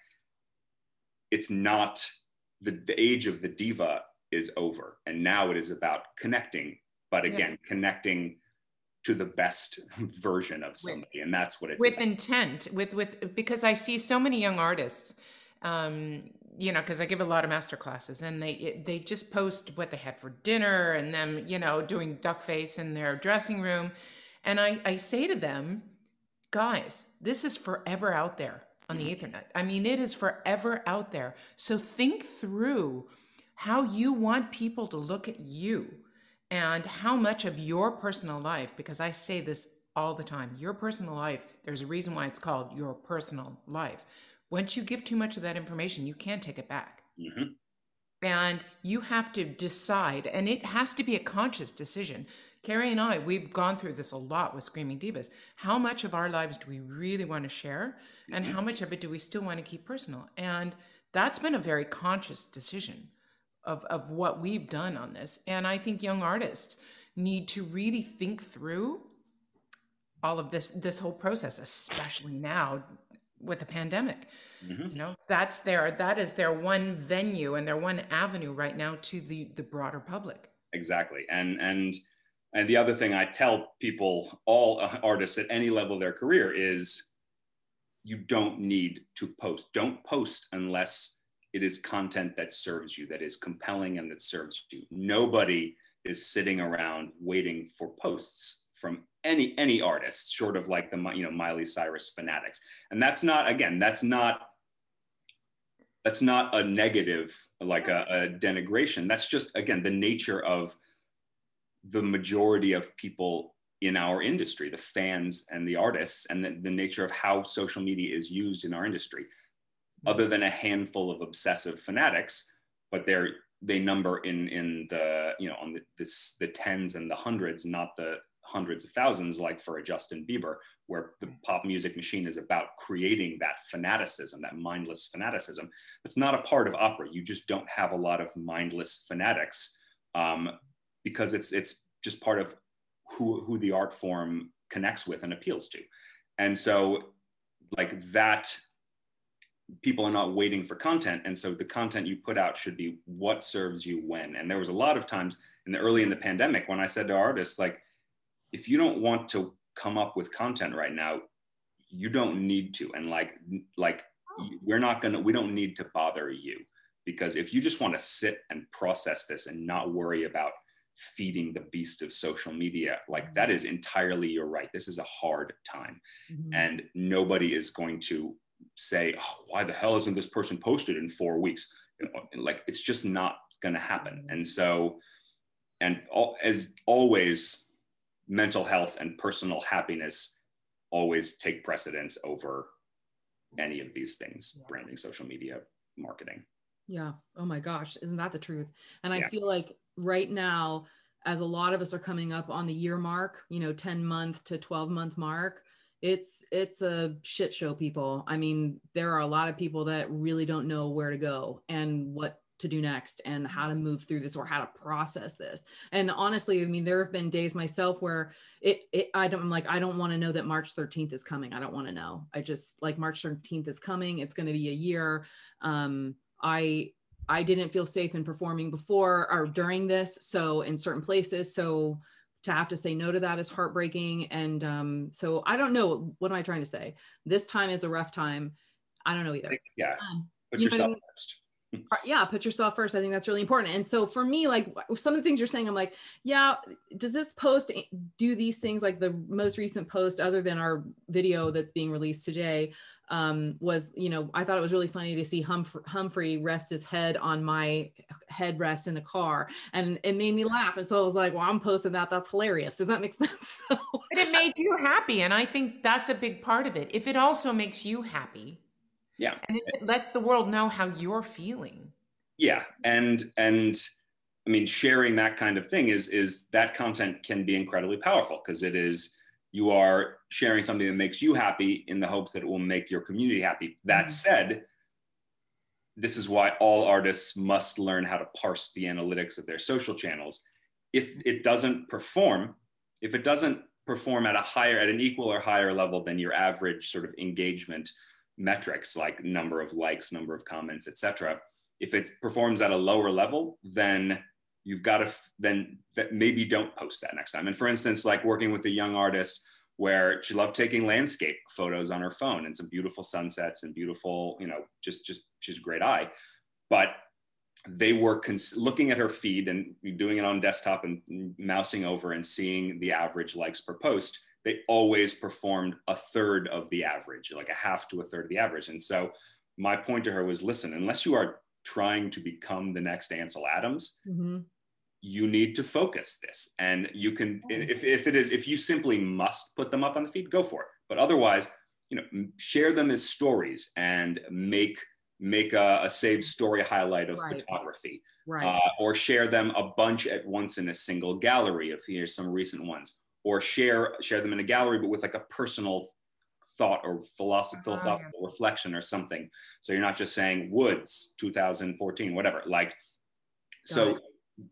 [SPEAKER 3] it's not the, the age of the diva is over. And now it is about connecting but
[SPEAKER 1] Yeah.
[SPEAKER 3] again connecting to the best version of somebody and that's what it's
[SPEAKER 1] with
[SPEAKER 3] about.
[SPEAKER 1] intent with with because i see so many young artists um you know because i give a lot of master classes and they they just post what they had for dinner and them you know doing duck face in their dressing room and i i say to them guys this is forever out there on the ethernet i mean it is forever out there so think through how you want people to look at you and how much of your personal life because i say this all the time your personal life there's a reason why it's called your personal life. Once you give too much of that information you can't take it back.
[SPEAKER 3] Mhm.
[SPEAKER 1] and you have to decide and it has to be a conscious decision. Carrie and i we've gone through this a lot with screaming divas. How much of our lives do we really want to share and
[SPEAKER 3] Mhm.
[SPEAKER 1] how much of it do we still want to keep personal? And that's been a very conscious decision of, of what we've done on this. And i think young artists need to really think through all of this this whole process especially now with the pandemic.
[SPEAKER 3] Mhm.
[SPEAKER 1] you know that's their that is their one venue and their one avenue right now to the the broader public.
[SPEAKER 3] Exactly. And and and the other thing i tell people all artists at any level of their career is you don't need to post. Don't post unless it is content that serves you that is compelling and that serves you. Nobody is sitting around waiting for posts from any any artist short of like the you know miley cyrus fanatics. And that's not again that's not that's not a negative like a, a denigration. That's just again the nature of the majority of people in our industry the fans and the artists and the, the nature of how social media is used in our industry other than a handful of obsessive fanatics but they're they number in in the you know on the this the tens and the hundreds not the hundreds of thousands like for a justin bieber where the pop music machine is about creating that fanaticism that mindless fanaticism. It's not a part of opera. You just don't have a lot of mindless fanatics um, because it's it's just part of who who the art form connects with and appeals to. And so like that people are not waiting for content and so the content you put out should be what serves you when. And there was a lot of times in the early in the pandemic when i said to artists like if you don't want to come up with content right now you don't need to. And like like oh. we're not gonna we don't need to bother you. Because if you just want to sit and process this and not worry about feeding the beast of social media like that is entirely your right this is a hard time. Mm-hmm. and nobody is going to say oh, why the hell isn't this person posted in four weeks? You know, like it's just not going to happen. And so and all, as always mental health and personal happiness always take precedence over any of these things yeah. branding social media marketing.
[SPEAKER 2] Yeah. Oh my gosh isn't that the truth? And i feel like right now as a lot of us are coming up on the year mark you know 10 month to 12 month mark it's it's a shit show people. I mean there are a lot of people that really don't know where to go and what to do next and how to move through this or how to process this. And honestly i mean there have been days myself where it, it i don't I'm like i don't want to know that march 13th is coming. I don't want to know. I just like march 13th is coming. It's going to be a year. Um i I didn't feel safe in performing before or during this. So in certain places, so to have to say no to that is heartbreaking. And um, so I don't know. What am I trying to say? This time is a rough time. I don't know either.
[SPEAKER 3] Yeah. Um, Put you yourself mean? first.
[SPEAKER 2] yeah put yourself first i think that's really important and so for me like some of the things you're saying i'm like yeah does this post do these things like the most recent post other than our video that's being released today um, was, you know, I thought it was really funny to see Humphrey, Humphrey rest his head on my headrest in the car, and it made me laugh. And so I was like, "Well, I'm posting that. That's hilarious." Does that make sense?
[SPEAKER 1] but it made you happy, and I think that's a big part of it. If it also makes you happy,
[SPEAKER 3] yeah,
[SPEAKER 1] and it lets the world know how you're feeling.
[SPEAKER 3] Yeah, and and I mean, sharing that kind of thing is is that content can be incredibly powerful because it is you are sharing something that makes you happy in the hopes that it will make your community happy. That mm-hmm. said, this is why all artists must learn how to parse the analytics of their social channels. If it doesn't perform, if it doesn't perform at a higher, at an equal or higher level than your average sort of engagement metrics, like number of likes, number of comments, etc., if it performs at a lower level, then you've got to then that maybe don't post that next time. And for instance, like working with a young artist where she loved taking landscape photos on her phone and some beautiful sunsets and beautiful, you know, just just she's a great eye. But they were cons- looking at her feed and doing it on desktop and mousing over and seeing the average likes per post. They always performed a third of the average, like a half to a third of the average. And so my point to her was, listen, unless you are trying to become the next Ansel Adams, mm-hmm you need to focus this and you can if, if it is if you simply must put them up on the feed go for it but otherwise you know share them as stories and make make a, a saved story highlight of right. photography right. Uh, or share them a bunch at once in a single gallery if here's some recent ones or share share them in a gallery but with like a personal thought or philosoph- philosophical oh, yeah. reflection or something so you're not just saying woods 2014 whatever like so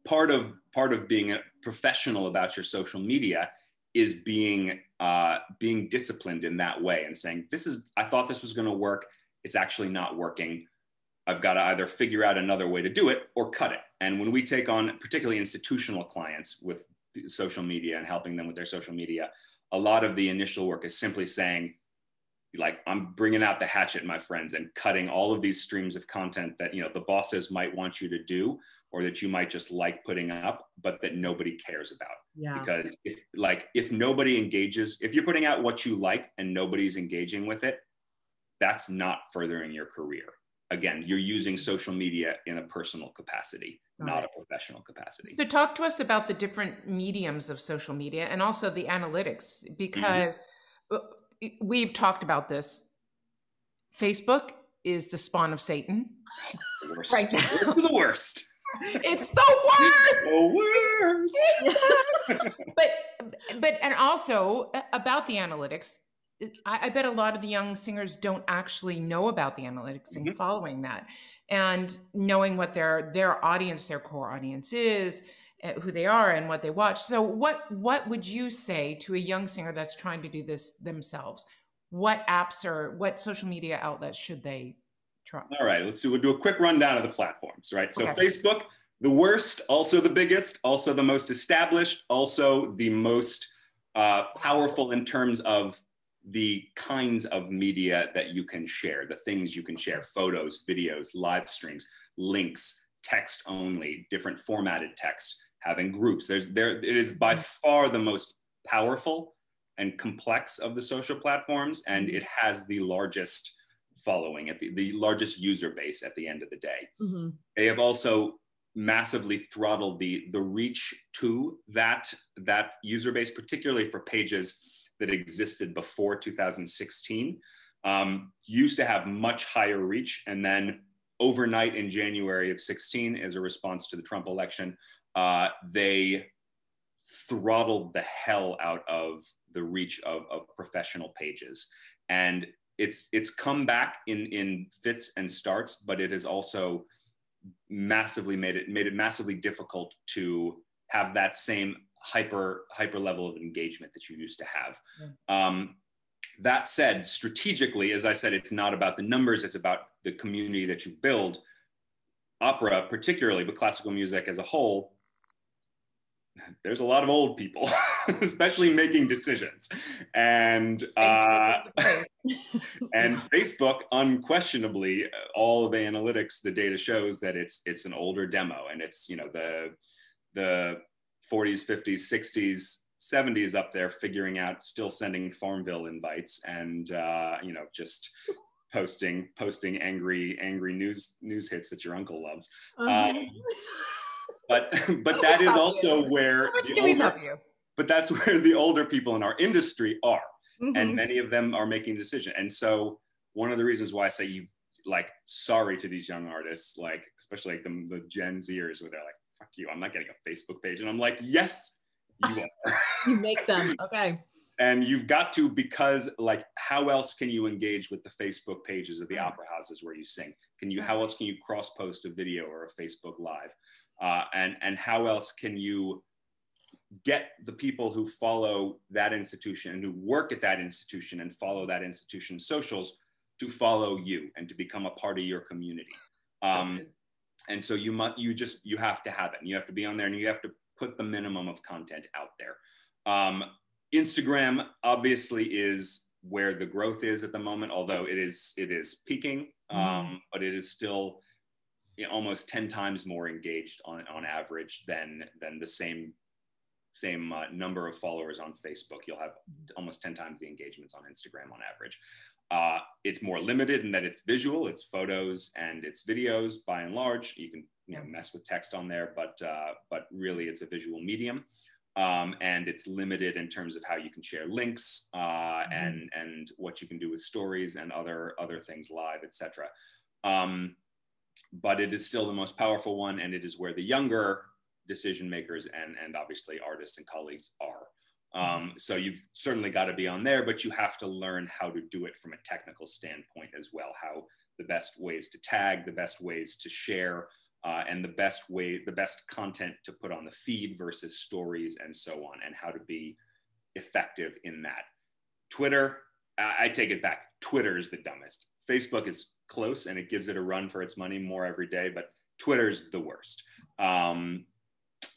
[SPEAKER 3] part of part of being a professional about your social media is being uh, being disciplined in that way and saying this is i thought this was going to work. It's actually not working. I've got to either figure out another way to do it or cut it. And when we take on particularly institutional clients with social media and helping them with their social media a lot of the initial work is simply saying like i'm bringing out the hatchet my friends and cutting all of these streams of content that you know the bosses might want you to do or that you might just like putting up but that nobody cares about. Yeah. because if like if nobody engages if you're putting out what you like and nobody's engaging with it that's not furthering your career. Again you're using social media in a personal capacity not a professional capacity.
[SPEAKER 1] So talk to us about the different mediums of social media and also the analytics because mm-hmm. we've talked about this. Facebook is the spawn of satan.
[SPEAKER 3] Right now. the worst
[SPEAKER 1] it's the worst.
[SPEAKER 3] the
[SPEAKER 1] worst. but but and also uh, about the analytics, I, I, bet a lot of the young singers don't actually know about the analytics and mm-hmm. following that, and knowing what their their audience, their core audience is, uh, who they are, and what they watch. So what what would you say to a young singer that's trying to do this themselves? What apps or what social media outlets should they
[SPEAKER 3] Trump. All right, let's do we'll do a quick rundown of the platforms, right? So okay. Facebook, the worst, also the biggest, also the most established, also the most uh, powerful in terms of the kinds of media that you can share, the things you can share, photos, videos, live streams, links, text only, different formatted text, having groups. There's there it is by far the most powerful and complex of the social platforms, and it has the largest following at the, the largest user base at the end of the day. Mm-hmm. They have also massively throttled the the reach to that that user base, particularly for pages that existed before 2016. Um, used to have much higher reach, and then overnight in January of 16, as a response to the Trump election, uh, they throttled the hell out of the reach of, of professional pages. And it's it's come back in in fits and starts, but it has also massively made it made it massively difficult to have that same hyper hyper level of engagement that you used to have. Yeah. Um, that said, strategically, as I said, it's not about the numbers; it's about the community that you build. Opera, particularly, but classical music as a whole, there's a lot of old people, especially making decisions, and uh, and Facebook, unquestionably, all of the analytics, the data shows that it's it's an older demo, and it's you know the the 40s, 50s, 60s, 70s up there, figuring out, still sending Farmville invites, and uh, you know just posting posting angry angry news news hits that your uncle loves. Uh-huh. Um, but but that is also where
[SPEAKER 1] How much do older, we love you?
[SPEAKER 3] But that's where the older people in our industry are, mm-hmm. and many of them are making decisions. And so one of the reasons why I say you like sorry to these young artists, like especially like the, the Gen Zers, where they're like, "Fuck you, I'm not getting a Facebook page," and I'm like, "Yes, you are."
[SPEAKER 2] you make them, okay.
[SPEAKER 3] And you've got to because like how else can you engage with the Facebook pages of the mm. opera houses where you sing? Can you how else can you cross post a video or a Facebook live? uh, and and how else can you get the people who follow that institution and who work at that institution and follow that institution's socials to follow you and to become a part of your community. Um, and so you must you just you have to have it. And you have to be on there and you have to put the minimum of content out there. Um, instagram obviously is where the growth is at the moment although it is it is peaking mm-hmm. um, but it is still you know, almost 10 times more engaged on, on average than, than the same, same uh, number of followers on Facebook. You'll have almost 10 times the engagements on Instagram on average. Uh, it's more limited in that it's visual, it's photos and it's videos by and large. You can you know, mess with text on there, but, uh, but really it's a visual medium. Um, and it's limited in terms of how you can share links uh, mm-hmm. and and what you can do with stories and other other things live, etc. Um, but it is still the most powerful one, and it is where the younger decision makers and, and obviously artists and colleagues are. Um, so you've certainly got to be on there, but you have to learn how to do it from a technical standpoint as well. How the best ways to tag, the best ways to share, uh, and the best way, the best content to put on the feed versus stories and so on, and how to be effective in that. Twitter, I, I take it back. Twitter is the dumbest. Facebook is close and it gives it a run for its money more every day. But Twitter's the worst. Um,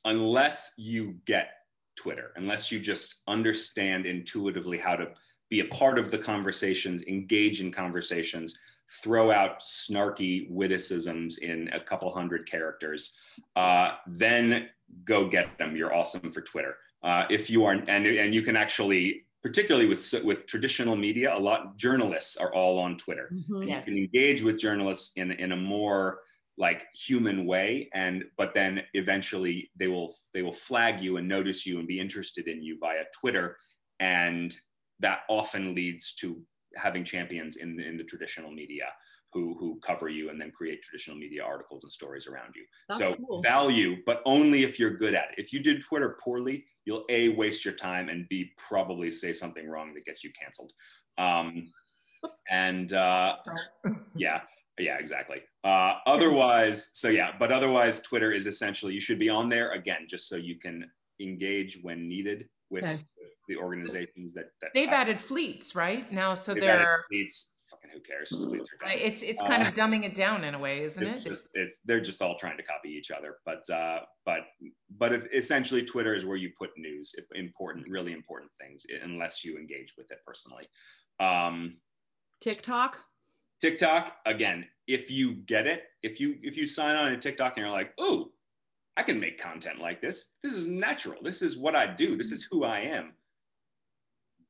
[SPEAKER 3] unless you get Twitter, unless you just understand intuitively how to be a part of the conversations, engage in conversations, throw out snarky witticisms in a couple hundred characters, uh, then go get them. You're awesome for Twitter. Uh, if you are, and, and you can actually particularly with with traditional media, a lot journalists are all on Twitter. Mm-hmm. Yes. You can engage with journalists in in a more like human way and but then eventually they will they will flag you and notice you and be interested in you via twitter and that often leads to having champions in in the traditional media who who cover you and then create traditional media articles and stories around you. That's so cool. value but only if you're good at it. If you did twitter poorly you'll a waste your time and b probably say something wrong that gets you canceled. Um, and uh, yeah yeah exactly uh, otherwise so yeah but otherwise twitter is essentially you should be on there again just so you can engage when needed with, okay. the organizations that, that
[SPEAKER 1] they've have, added fleets right now so they're
[SPEAKER 3] fleets fucking who cares? Fleets are dumb.
[SPEAKER 1] It's it's kind
[SPEAKER 3] Uh,
[SPEAKER 1] of dumbing it down in a way, isn't
[SPEAKER 3] it's
[SPEAKER 1] it?
[SPEAKER 3] just it's they're just all trying to copy each other but uh but but if, essentially twitter is where you put news important really important things unless you engage with it personally um
[SPEAKER 2] TikTok.
[SPEAKER 3] Tiktok again if you get it if you if you sign on to tiktok and you're like oh i can make content like this. This is natural. This is what i do. This is who i am.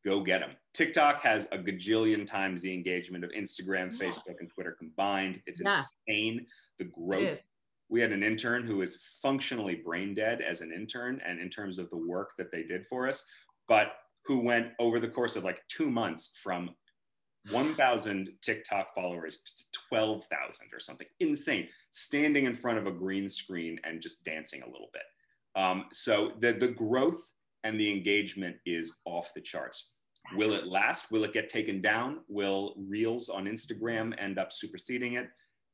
[SPEAKER 3] Go get them tiktok has a gajillion times the engagement of instagram
[SPEAKER 2] Yes.
[SPEAKER 3] facebook and twitter combined. It's
[SPEAKER 2] Yeah.
[SPEAKER 3] insane the growth. we had an intern who was functionally brain dead as an intern and in terms of the work that they did for us but who went over the course of like two months from 1000 tiktok followers to 12000 or something. Insane. Standing in front of a green screen and just dancing a little bit. Um, so the, the growth and the engagement is off the charts. Will it last? Will it get taken down? Will reels on instagram end up superseding it?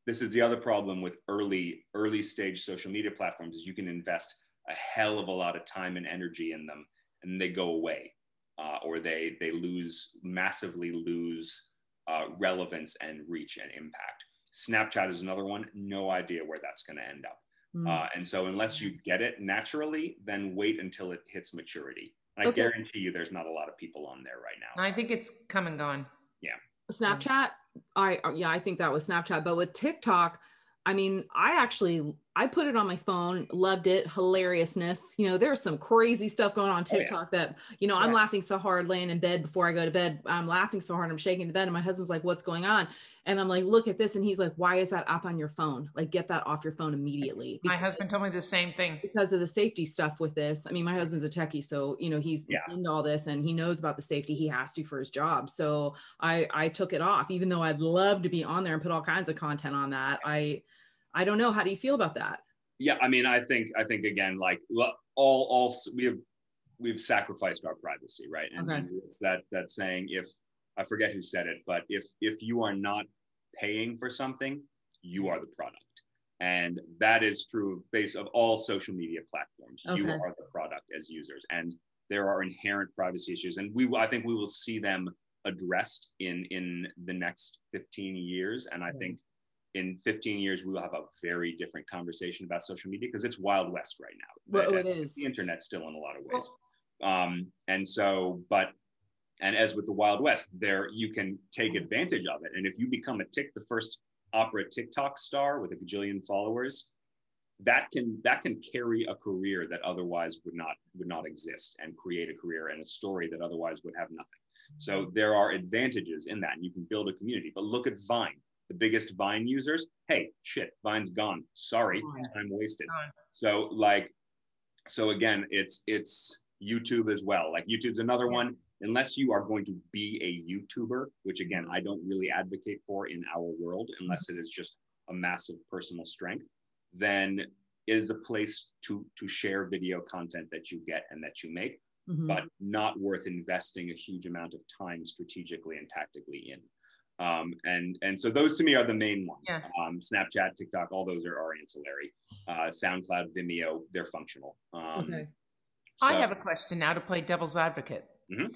[SPEAKER 3] This is the other problem with early early stage social media platforms is you can invest a hell of a lot of time and energy in them and they go away uh, or they they lose massively lose uh, relevance and reach and impact snapchat is another one no idea where that's going to end up
[SPEAKER 2] Mm.
[SPEAKER 3] uh, and so unless you get it naturally then wait until it hits maturity i
[SPEAKER 2] Okay.
[SPEAKER 3] guarantee you there's not a lot of people on there right now
[SPEAKER 1] I think it's come and gone. Yeah.
[SPEAKER 2] Snapchat. I yeah, I think that was Snapchat. But with TikTok, I mean, I actually I put it on my phone, loved it, hilariousness. You know, there's some crazy stuff going on
[SPEAKER 3] Oh, yeah.
[SPEAKER 2] TikTok that you know I'm
[SPEAKER 1] Yeah.
[SPEAKER 2] laughing so hard laying in bed before I go to bed. I'm laughing so hard I'm shaking the bed, and my husband's like, "What's going on?" And I'm like, "Look at this," and he's like, "Why is that up on your phone? Like, get that off your phone immediately."
[SPEAKER 1] My husband told me the same thing.
[SPEAKER 2] because of the safety stuff with this. I mean, my husband's a techie, so you know he's
[SPEAKER 3] Yeah.
[SPEAKER 2] into all this and he knows about the safety he has to for his job. So I I took it off, even though I'd love to be on there and put all kinds of content on that. I I don't know. How do you feel about that?
[SPEAKER 3] yeah i mean i think i think again like all all we have we've sacrificed our privacy right and,
[SPEAKER 2] Okay.
[SPEAKER 3] and it's that that saying if i forget who said it but if if you are not paying for something you are the product. And that is true of face of all social media platforms. You are the product as users and there are inherent privacy issues and we i think we will see them addressed in in the next 15 years and i
[SPEAKER 2] Yeah.
[SPEAKER 3] think in 15 years we will have a very different conversation about social media because it's wild west right now.
[SPEAKER 2] Well,
[SPEAKER 3] The-
[SPEAKER 2] it is.
[SPEAKER 3] the internet still in a lot of ways. Um, and so but and as with the wild west there you can take advantage of it. And if you become a tick the first opera tiktok star with a gajillion followers that can that can carry a career that otherwise would not would not exist and create a career and a story that otherwise would have nothing. So there are advantages in that and you can build a community. But look at vine the biggest vine users. Hey shit vine's gone. Sorry time wasted. So like so again it's it's youtube as well. Like youtube's another
[SPEAKER 1] Yeah.
[SPEAKER 3] one unless you are going to be a youtuber which again i don't really advocate for in our world unless it is just a massive personal strength then it is a place to to share video content that you get and that you make
[SPEAKER 2] Mhm.
[SPEAKER 3] but not worth investing a huge amount of time strategically and tactically in. Um, and and so those to me are the main ones.
[SPEAKER 1] Yeah.
[SPEAKER 3] Um, Snapchat, TikTok, all those are, are ancillary. Uh, SoundCloud, Vimeo, they're functional. Um,
[SPEAKER 2] okay.
[SPEAKER 1] I have a question now to play devil's advocate.
[SPEAKER 3] Mhm.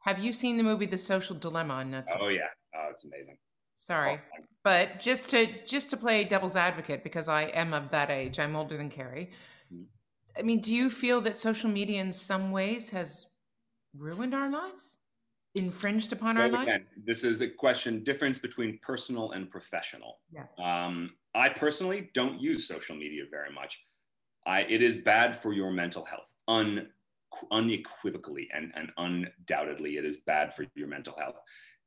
[SPEAKER 1] Have you seen the movie The Social Dilemma on Netflix?
[SPEAKER 3] Oh yeah, oh, it's amazing.
[SPEAKER 1] Sorry.
[SPEAKER 3] Oh,
[SPEAKER 1] But just to just to play devil's advocate because I am of that age. I'm older than Carrie.
[SPEAKER 3] Mhm.
[SPEAKER 1] I mean, do you feel that social media in some ways has ruined our lives? Infringed upon our
[SPEAKER 3] again,
[SPEAKER 1] lives?
[SPEAKER 3] this is a question difference between personal and professional.
[SPEAKER 1] Yeah.
[SPEAKER 3] Um, I personally don't use social media very much. I, it is bad for your mental health, un, unequivocally and, and undoubtedly, it is bad for your mental health.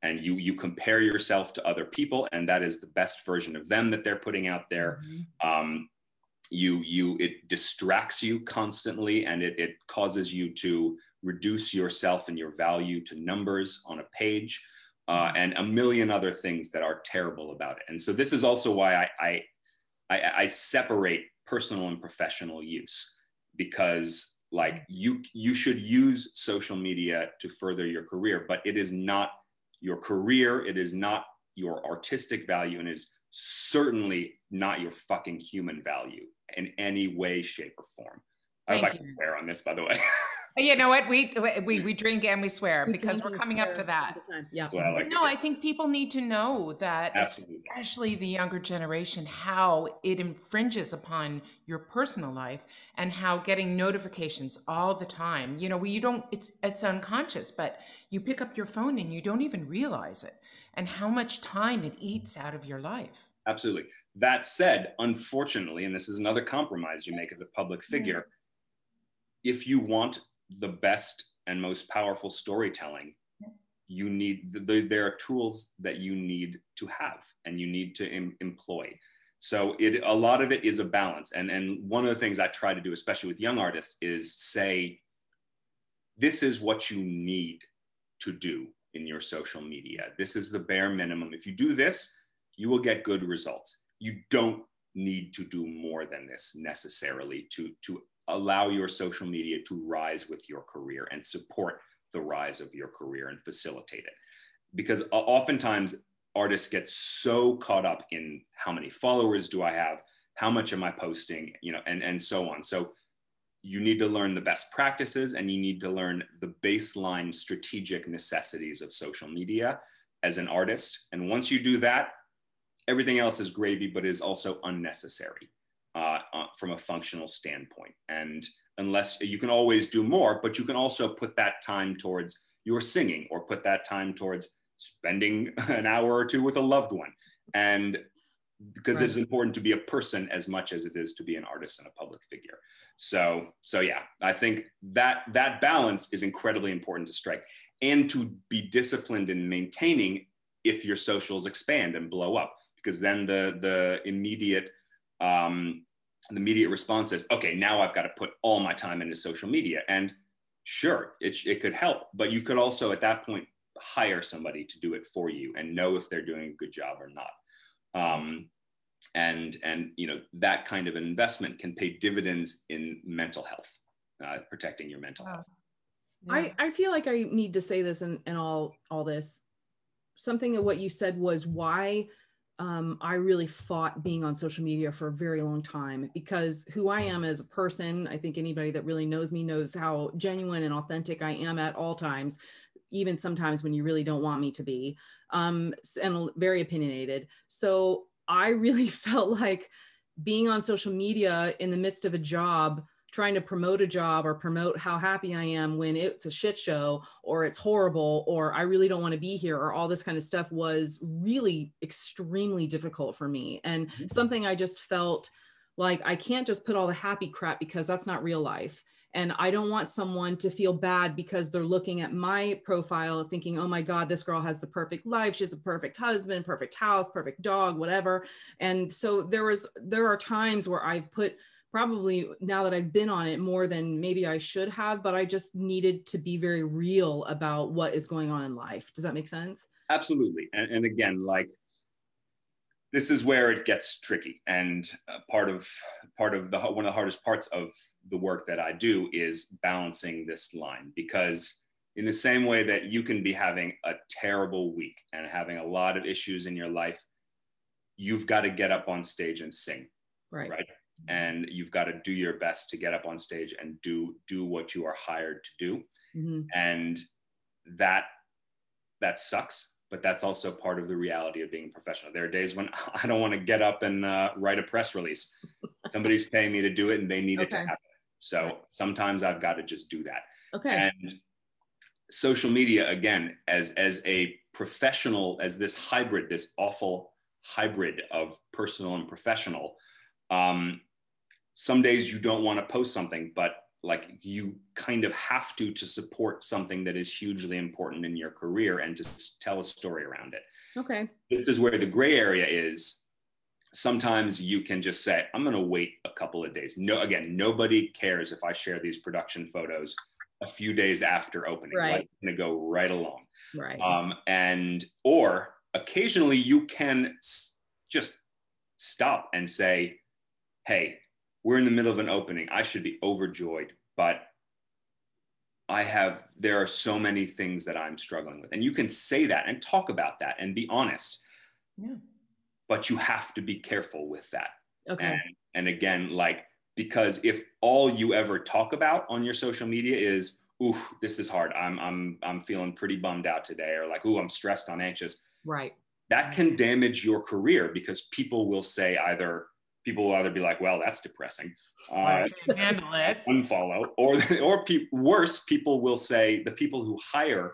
[SPEAKER 3] And you you compare yourself to other people, and that is the best version of them that they're putting out there
[SPEAKER 2] Mhm.
[SPEAKER 3] um, you you it distracts you constantly and it, it causes you to reduce yourself and your value to numbers on a page uh, and a million other things that are terrible about it and so this is also why i i i, I separate personal and professional use because like you you should use social media to further your career but it is not your career it is not your artistic value and it is certainly not your fucking human value in any way shape or form i hope i
[SPEAKER 1] Thank
[SPEAKER 3] can
[SPEAKER 1] you.
[SPEAKER 3] swear on this by the way
[SPEAKER 1] You know what? We we we drink and we swear we because we're coming up to that.
[SPEAKER 2] Yeah.
[SPEAKER 1] Well, like no, I think people need to know that,
[SPEAKER 3] Absolutely.
[SPEAKER 1] especially the younger generation, how it infringes upon your personal life and how getting notifications all the time. You know, you don't. It's it's unconscious, but you pick up your phone and you don't even realize it, and how much time it eats out of your life.
[SPEAKER 3] Absolutely. That said, unfortunately, and this is another compromise you make as a public figure, yeah. if you want the best and most powerful storytelling you need the, there are tools that you need to have and you need to em, employ. So it a lot of it is a balance. And and one of the things i try to do especially with young artists is say this is what you need to do in your social media. This is the bare minimum. If you do this you will get good results. You don't need to do more than this necessarily to to allow your social media to rise with your career and support the rise of your career and facilitate it. Because oftentimes artists get so caught up in how many followers do I have, how much am I posting, you know, and, and so on. So you need to learn the best practices and you need to learn the baseline strategic necessities of social media as an artist. And once you do that, everything else is gravy, but is also unnecessary uh, uh, from a functional standpoint. And unless you can always do more, but you can also put that time towards your singing or put that time towards spending an hour or two with a loved one. And because right. it's important to be a person as much as it is to be an artist and a public figure. So, so yeah, I think that that balance is incredibly important to strike and to be disciplined in maintaining if your socials expand and blow up, because then the the immediate um, the immediate response is, okay, now I've got to put all my time into social media. And sure, it, it could help, but you could also at that point hire somebody to do it for you and know if they're doing a good job or not. Um, and and you know that kind of investment can pay dividends in mental health, uh, protecting your mental health.
[SPEAKER 2] Yeah. I, I feel like I need to say this and in all all this. Something of what you said was why um, I really fought being on social media for a very long time because who I am as a person, I think anybody that really knows me knows how genuine and authentic I am at all times, even sometimes when you really don't want me to be, um, and very opinionated. So I really felt like being on social media in the midst of a job trying to promote a job or promote how happy I am when it's a shit show or it's horrible or I really don't want to be here or all this kind of stuff was really extremely difficult for me and mm-hmm. something I just felt like I can't just put all the happy crap because that's not real life. And I don't want someone to feel bad because they're looking at my profile thinking, oh my God, this girl has the perfect life. She has a perfect husband, perfect house, perfect dog, whatever. And so there was, there are times where I've put probably now that I've been on it more than maybe I should have, but I just needed to be very real about what is going on in life. Does that make sense?
[SPEAKER 3] Absolutely. And, and again, like this is where it gets tricky. And uh, part of part of the one of the hardest parts of the work that I do is balancing this line because in the same way that you can be having a terrible week and having a lot of issues in your life, you've got to get up on stage and sing.
[SPEAKER 2] Right.
[SPEAKER 3] Right and you've got to do your best to get up on stage and do do what you are hired to do. Mm-hmm. and that that sucks but that's also part of the reality of being professional. There are days when i don't want to get up and uh, write a press release. Somebody's paying me to do it and they need okay. it to happen. So sometimes i've got to just do that.
[SPEAKER 2] Okay.
[SPEAKER 3] And social media again as as a professional as this hybrid this awful hybrid of personal and professional um, some days you don't want to post something, but like you kind of have to to support something that is hugely important in your career and to tell a story around it.
[SPEAKER 2] Okay.
[SPEAKER 3] This is where the gray area is. Sometimes you can just say, I'm going to wait a couple of days. No, again, nobody cares if I share these production photos a few days after opening.
[SPEAKER 2] Right.
[SPEAKER 3] Like, going to go right along.
[SPEAKER 2] Right.
[SPEAKER 3] Um, and, or occasionally you can s- just stop and say, hey, we're in the middle of an opening. I should be overjoyed, but I have, there are so many things that I'm struggling with. And you can say that and talk about that and be honest.
[SPEAKER 2] Yeah.
[SPEAKER 3] But you have to be careful with that.
[SPEAKER 2] Okay.
[SPEAKER 3] And, and again, like, because if all you ever talk about on your social media is ooh, this is hard. I'm I'm I'm feeling pretty bummed out today, or like, ooh, I'm stressed, I'm anxious.
[SPEAKER 2] Right.
[SPEAKER 3] That can damage your career because people will say either people will either be like, well, that's depressing, uh,
[SPEAKER 1] handle it,
[SPEAKER 3] unfollow, or or pe- worse, people will say the people who hire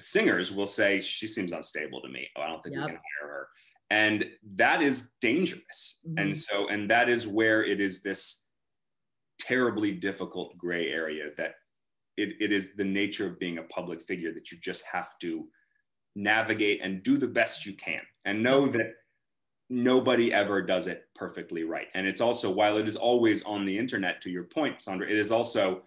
[SPEAKER 3] singers will say she seems unstable to me. Oh, I don't think yep. we can hire her, and that is dangerous. Mm-hmm. And so, and that is where it is this terribly difficult gray area that it, it is the nature of being a public figure that you just have to navigate and do the best you can and know that nobody ever does it perfectly right. And it's also, while it is always on the internet, to your point, Sandra, it is also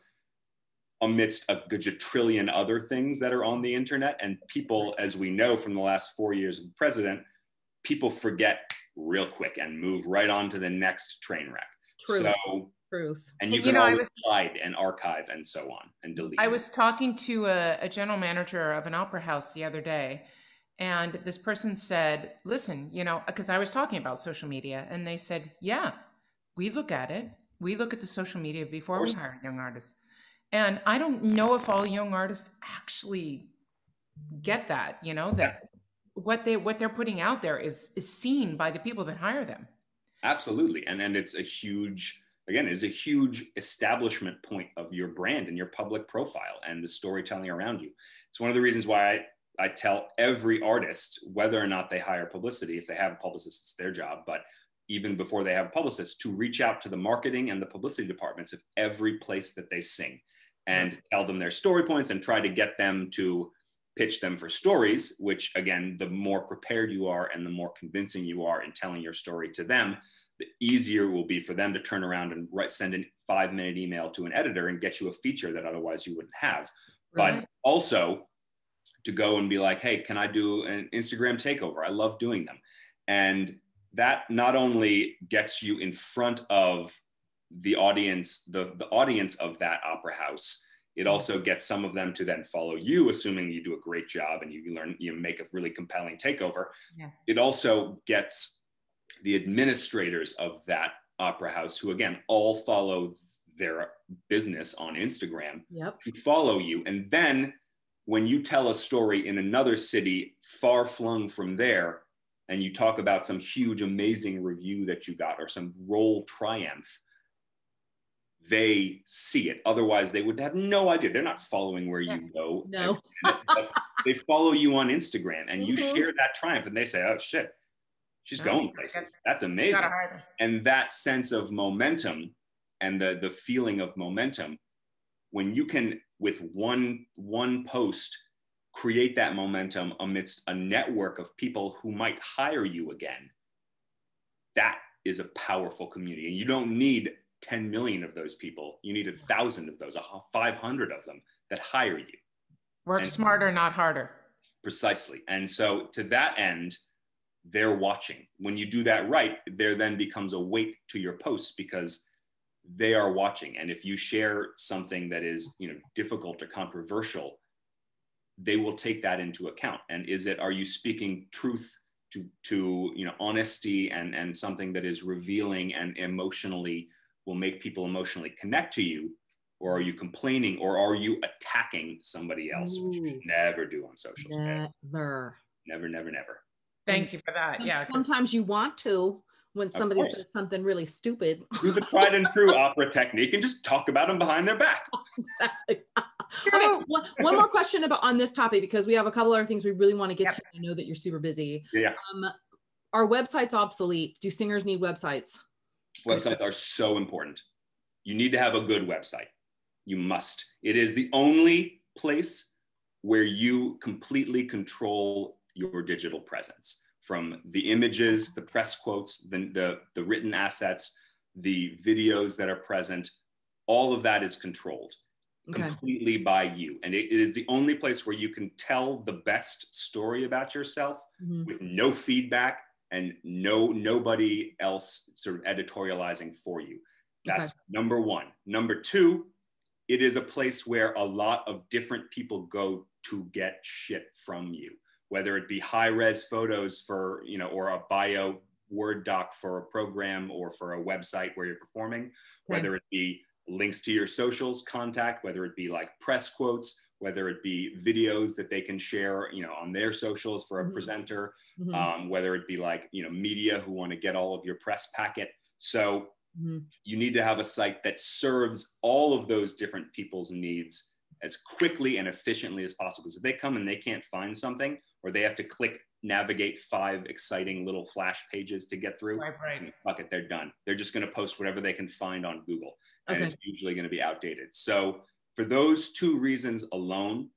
[SPEAKER 3] amidst a gajillion other things that are on the internet. And people, as we know from the last four years of the president, people forget real quick and move right on to the next train wreck. True. So
[SPEAKER 2] Truth.
[SPEAKER 3] And you, you can know, always was, hide and archive and so on and delete.
[SPEAKER 1] I was talking to a, a general manager of an opera house the other day, and this person said, Listen, you know, because I was talking about social media, and they said, Yeah, we look at it. We look at the social media before we hire young artists. And I don't know if all young artists actually get that, you know, that yeah. what they what they're putting out there is is seen by the people that hire them.
[SPEAKER 3] Absolutely. And and it's a huge again is a huge establishment point of your brand and your public profile and the storytelling around you. It's one of the reasons why I, I tell every artist, whether or not they hire publicity, if they have a publicist, it's their job, but even before they have a publicist, to reach out to the marketing and the publicity departments of every place that they sing and tell them their story points and try to get them to pitch them for stories, which again, the more prepared you are and the more convincing you are in telling your story to them, the easier it will be for them to turn around and write, send a five minute email to an editor and get you a feature that otherwise you wouldn't have. Right. But also to go and be like, hey, can I do an Instagram takeover? I love doing them. And that not only gets you in front of the audience, the, the audience of that opera house, it also gets some of them to then follow you, assuming you do a great job and you learn, you make a really compelling takeover. Yeah. It also gets the administrators of that opera house, who again all follow their business on Instagram,
[SPEAKER 2] yep.
[SPEAKER 3] to follow you. And then when you tell a story in another city far flung from there, and you talk about some huge, amazing review that you got or some role triumph, they see it. Otherwise, they would have no idea. They're not following where you go.
[SPEAKER 2] No.
[SPEAKER 3] they follow you on Instagram and mm-hmm. you share that triumph and they say, oh shit, she's going places. That's amazing. And that sense of momentum and the the feeling of momentum, when you can with one one post create that momentum amidst a network of people who might hire you again, that is a powerful community. And you don't need 10 million of those people. You need a thousand of those, 500 of them that hire you.
[SPEAKER 1] Work and smarter, not harder.
[SPEAKER 3] Precisely. And so to that end, they're watching. When you do that right, there then becomes a weight to your posts because they are watching. And if you share something that is, you know, difficult or controversial, they will take that into account. And is it, are you speaking truth to, to you know, honesty and, and something that is revealing and emotionally will make people emotionally connect to you? Or are you complaining or are you attacking somebody else, Ooh. which you never do on social
[SPEAKER 2] media? Never.
[SPEAKER 3] Never, never, never.
[SPEAKER 1] Thank you for that. Yeah.
[SPEAKER 2] Sometimes you want to when somebody says something really stupid.
[SPEAKER 3] Do the tried and true opera technique and just talk about them behind their back.
[SPEAKER 2] okay, one, one, more question about on this topic because we have a couple other things we really want to get yep. to. I know that you're super busy.
[SPEAKER 3] Yeah.
[SPEAKER 2] Um, are websites obsolete? Do singers need websites?
[SPEAKER 3] Websites are so important. You need to have a good website. You must. It is the only place where you completely control your digital presence from the images, the press quotes, the, the, the written assets, the videos that are present, all of that is controlled okay. completely by you. And it, it is the only place where you can tell the best story about yourself mm-hmm. with no feedback and no nobody else sort of editorializing for you. That's okay. number one. Number two, it is a place where a lot of different people go to get shit from you whether it be high res photos for, you know, or a bio Word doc for a program or for a website where you're performing, okay. whether it be links to your socials, contact, whether it be like press quotes, whether it be videos that they can share, you know, on their socials for a
[SPEAKER 2] Mhm.
[SPEAKER 3] presenter,
[SPEAKER 2] Mhm.
[SPEAKER 3] um, whether it be like, you know, media who want to get all of your press packet. So
[SPEAKER 2] Mhm.
[SPEAKER 3] you need to have a site that serves all of those different people's needs as quickly and efficiently as possible. Because if they come and they can't find something, or they have to click navigate five exciting little flash pages to get through,
[SPEAKER 1] Right, right.
[SPEAKER 3] fuck it, they're done. They're just going to post whatever they can find on Google, and
[SPEAKER 2] Okay.
[SPEAKER 3] it's usually going to be outdated. So for those two reasons alone,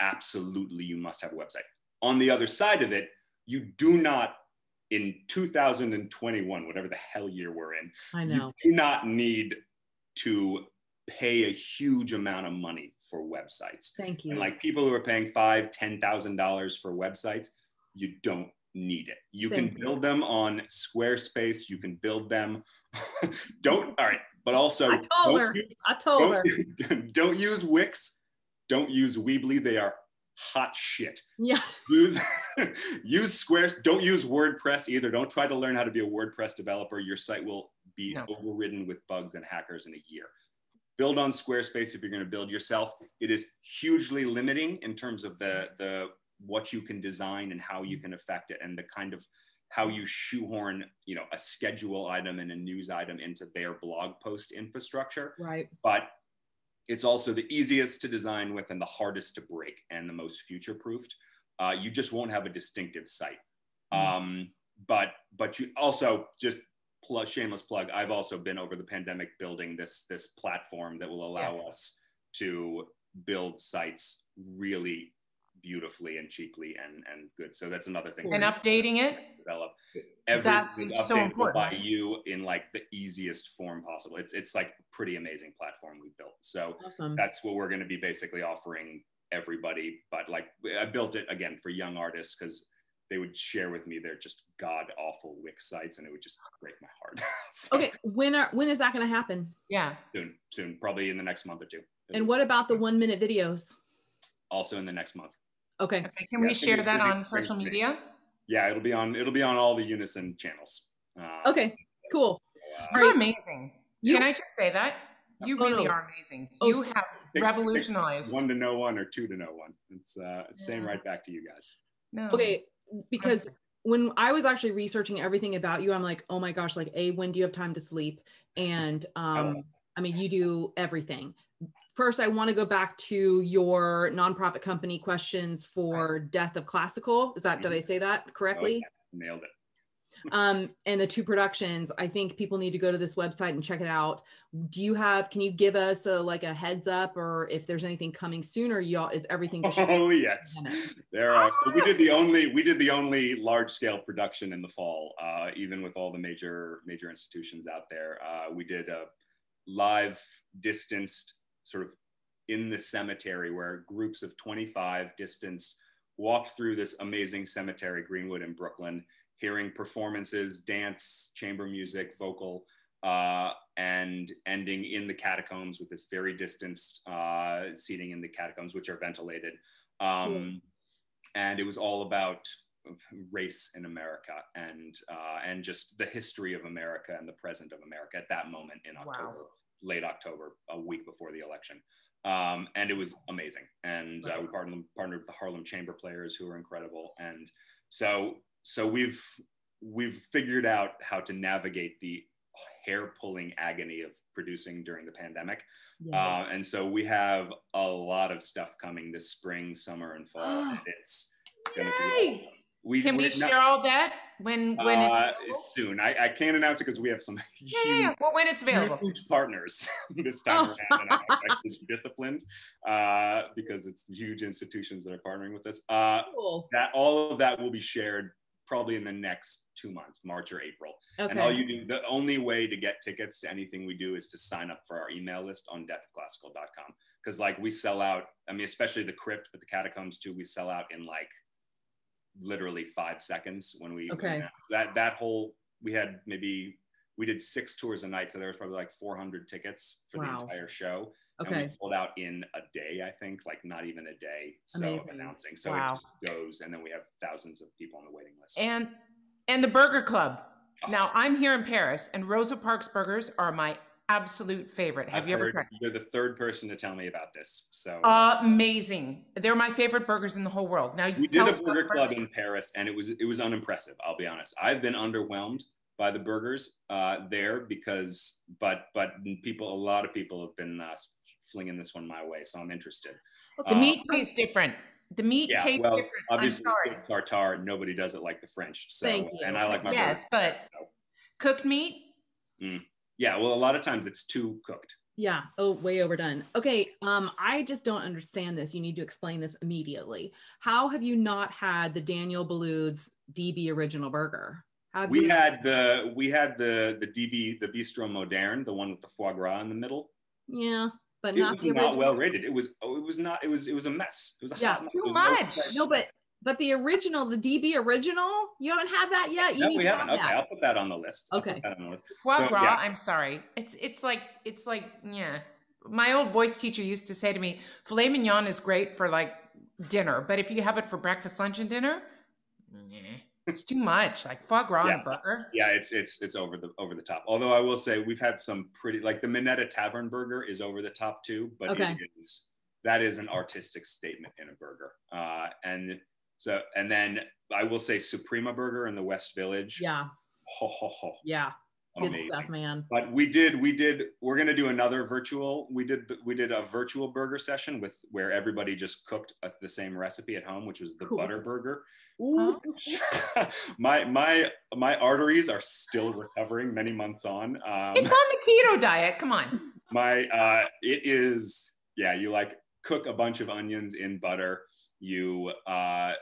[SPEAKER 3] absolutely you must have a website. On the other side of it, you do not in 2021, whatever the hell year we're in,
[SPEAKER 2] I
[SPEAKER 3] you
[SPEAKER 2] know.
[SPEAKER 3] do not need to pay a huge amount of money for websites.
[SPEAKER 2] Thank you.
[SPEAKER 3] And like people who are paying five, ten thousand dollars for websites, you don't need it. You
[SPEAKER 2] Thank
[SPEAKER 3] can
[SPEAKER 2] you.
[SPEAKER 3] build them on Squarespace. You can build them. don't all right, but also
[SPEAKER 2] I told
[SPEAKER 3] don't
[SPEAKER 2] her.
[SPEAKER 3] use-
[SPEAKER 2] I told her.
[SPEAKER 3] don't, don't use Wix. Don't use Weebly. They are hot shit.
[SPEAKER 2] Yeah.
[SPEAKER 3] Use, use Squares. Don't use WordPress either. Don't try to learn how to be a WordPress developer. Your site will be
[SPEAKER 1] No.
[SPEAKER 3] overridden with bugs and hackers in a year. Build on Squarespace if you're going to build yourself. It is hugely limiting in terms of the the what you can design and how you can affect it and the kind of how you shoehorn you know a schedule item and a news item into their blog post infrastructure
[SPEAKER 2] Right.
[SPEAKER 3] but it's also the easiest to design with and the hardest to break and the most future proofed. Uh, you just won't have a distinctive site.
[SPEAKER 2] Mhm.
[SPEAKER 3] Um, but but you also just plug, shameless plug. I've also been over the pandemic building this this platform that will allow us to build sites really beautifully and cheaply and and good. So that's another thing
[SPEAKER 1] And updating it.
[SPEAKER 3] develop.
[SPEAKER 1] That's
[SPEAKER 3] Everything
[SPEAKER 1] so important,
[SPEAKER 3] by you in like the easiest form possible. It's it's like a pretty amazing platform we built. So
[SPEAKER 2] Awesome.
[SPEAKER 3] that's what we're going to be basically offering everybody. But like I built it again for young artists because they would share with me their just god awful Wix sites, and it would just break my heart. So
[SPEAKER 2] Okay. When are when is that going to happen?
[SPEAKER 1] Yeah.
[SPEAKER 3] soon, soon, probably in the next month or two.
[SPEAKER 2] And what about the one minute videos?
[SPEAKER 3] Also in the next month.
[SPEAKER 2] Okay.
[SPEAKER 1] Okay. Can
[SPEAKER 3] Yeah,
[SPEAKER 1] we share that on social media?
[SPEAKER 3] Yeah, it'll be on it'll be on all the Unison channels. Uh,
[SPEAKER 2] Okay. Cool.
[SPEAKER 3] uh,
[SPEAKER 1] You're amazing.
[SPEAKER 2] You-
[SPEAKER 1] Can I just say that? You
[SPEAKER 2] Oh,
[SPEAKER 1] really are amazing.
[SPEAKER 2] Oh,
[SPEAKER 1] You
[SPEAKER 2] sorry.
[SPEAKER 1] have
[SPEAKER 3] Takes- takes
[SPEAKER 1] revolutionized.
[SPEAKER 3] one to know one or two to know one. It's uh, same right back to you guys.
[SPEAKER 1] No.
[SPEAKER 2] Okay. Because when I was actually researching everything about you, I'm like, oh my gosh, like, A, when do you have time to sleep? And um, I mean, you do everything. First, I want to go back to your nonprofit company questions for Death of Classical. Is that, did I say that correctly?
[SPEAKER 3] Nailed it.
[SPEAKER 2] Um, and the two productions. I think people need to go to this website and check it out. Do you have? Can you give us a like a heads up, or if there's anything coming soon, or y'all is everything?
[SPEAKER 3] Oh yes, there are. So we did the only we did the only large scale production in the fall, uh, even with all the major major institutions out there. Uh, we did a live distanced sort of in the cemetery where groups of 25 distanced walked through this amazing cemetery, Greenwood in Brooklyn, hearing performances, dance, chamber music, vocal, uh, and ending in the catacombs with this very distanced uh, seating in the catacombs, which are ventilated. Um, And it was all about race in America and uh, and just the history of America and the present of America at that moment in
[SPEAKER 1] Wow.
[SPEAKER 3] October, late October, a week before the election. Um, and it was amazing. And uh, we partnered, partnered with the Harlem Chamber Players, who are incredible. And so so we've we've figured out how to navigate the hair pulling agony of producing during the pandemic.
[SPEAKER 2] Yeah.
[SPEAKER 3] Uh, and so we have a lot of stuff coming this spring, summer, and fall. and it's be.
[SPEAKER 1] Yay!
[SPEAKER 3] We
[SPEAKER 1] Can we
[SPEAKER 3] we're not-
[SPEAKER 1] share all that when when it's
[SPEAKER 3] uh,
[SPEAKER 1] available?
[SPEAKER 3] soon. I, I can't announce it because we have some
[SPEAKER 1] Yeah, yeah. Well, when it's available.
[SPEAKER 3] huge partners this time
[SPEAKER 2] Oh.
[SPEAKER 3] around, and I'm actually disciplined uh, because it's huge institutions that are partnering with us. Uh,
[SPEAKER 2] cool.
[SPEAKER 3] that all of that will be shared probably in the next two months, March or April. Okay. And all you do, the only way to get tickets to anything we do is to sign up for our email list on deathofclassical.com. Because like we sell out, I mean, especially the crypt, but the catacombs too, we sell out in like literally five seconds when we
[SPEAKER 2] Okay.
[SPEAKER 3] that that that whole we had maybe we did six tours a night, so there was probably like 400 tickets for
[SPEAKER 2] Wow.
[SPEAKER 3] the entire show.
[SPEAKER 2] Okay.
[SPEAKER 3] sold out in a day, I think, like not even a day. So
[SPEAKER 2] Amazing.
[SPEAKER 3] announcing. So
[SPEAKER 1] Wow.
[SPEAKER 3] it just goes and then we have thousands of people on the waiting list.
[SPEAKER 1] And and the Burger Club.
[SPEAKER 3] Oh.
[SPEAKER 1] Now I'm here in Paris, and Rosa Parks burgers are my absolute favorite. Have
[SPEAKER 3] I've
[SPEAKER 1] you ever tried?
[SPEAKER 3] you're the third person to tell me about this. So
[SPEAKER 1] Amazing. They're my favorite burgers in the whole world. Now
[SPEAKER 3] we did a burger club in Paris, and it was it was unimpressive. I'll be honest. I've been underwhelmed by the burgers uh, there because, but but people, a lot of people have been uh, flinging this one my way, so I'm interested.
[SPEAKER 1] The meat tastes different. The meat
[SPEAKER 3] yeah,
[SPEAKER 1] tastes
[SPEAKER 3] well,
[SPEAKER 1] different. I'm
[SPEAKER 3] obviously,
[SPEAKER 1] sorry.
[SPEAKER 3] steak tartare. Nobody does it like the French. So,
[SPEAKER 2] Thank you.
[SPEAKER 3] and I like my
[SPEAKER 1] Yes,
[SPEAKER 3] burgers.
[SPEAKER 1] but
[SPEAKER 3] so.
[SPEAKER 1] cooked meat.
[SPEAKER 3] yeah. Well, a lot of times it's too cooked.
[SPEAKER 2] Yeah. Oh, way overdone. Okay. Um, I just don't understand this. You need to explain this immediately. How have you not had the Daniel Boulud's DB original burger? Have
[SPEAKER 3] We
[SPEAKER 2] you-
[SPEAKER 3] had the we had the the DB the Bistro Moderne, the one with the foie gras in the middle.
[SPEAKER 2] yeah, but
[SPEAKER 3] It
[SPEAKER 2] not
[SPEAKER 3] was not well rated. It was oh, it was not. It was it was a mess. It was a
[SPEAKER 2] Yeah,
[SPEAKER 3] mess.
[SPEAKER 1] too much.
[SPEAKER 3] no-
[SPEAKER 2] No, but but the original, the DB original, you haven't had that yet. You
[SPEAKER 3] No,
[SPEAKER 2] need
[SPEAKER 3] we haven't.
[SPEAKER 2] have
[SPEAKER 3] Okay,
[SPEAKER 2] that.
[SPEAKER 3] I'll put that on the list. I'll
[SPEAKER 2] Okay.
[SPEAKER 3] put that on the list.
[SPEAKER 1] Foie
[SPEAKER 3] So,
[SPEAKER 1] gras.
[SPEAKER 3] yeah.
[SPEAKER 1] I'm sorry. It's it's like it's like yeah. My old voice teacher used to say to me, "Filet mignon is great for like dinner, but if you have it for breakfast, lunch, and dinner, nah, it's too much. Like foie gras on
[SPEAKER 3] Yeah.
[SPEAKER 1] a burger.
[SPEAKER 3] Yeah, it's it's it's over the over the top. Although I will say we've had some pretty like the Minetta Tavern burger is over the top too, but
[SPEAKER 2] Okay.
[SPEAKER 3] it is that is an artistic statement in a burger. Uh, and so and then I will say Suprema Burger in the West Village.
[SPEAKER 2] Yeah,
[SPEAKER 3] Ho, ho, ho.
[SPEAKER 2] yeah, good
[SPEAKER 3] Amazing.
[SPEAKER 2] stuff, man.
[SPEAKER 3] But we did, we did, we're gonna do another virtual. We did, we did a virtual burger session with where everybody just cooked us the same recipe at home, which was the
[SPEAKER 2] Cool.
[SPEAKER 3] butter burger.
[SPEAKER 2] Ooh,
[SPEAKER 3] my my my arteries are still recovering many months on. Um,
[SPEAKER 1] It's on the keto diet. Come on.
[SPEAKER 3] my uh, it is yeah. You like cook a bunch of onions in butter. You uh,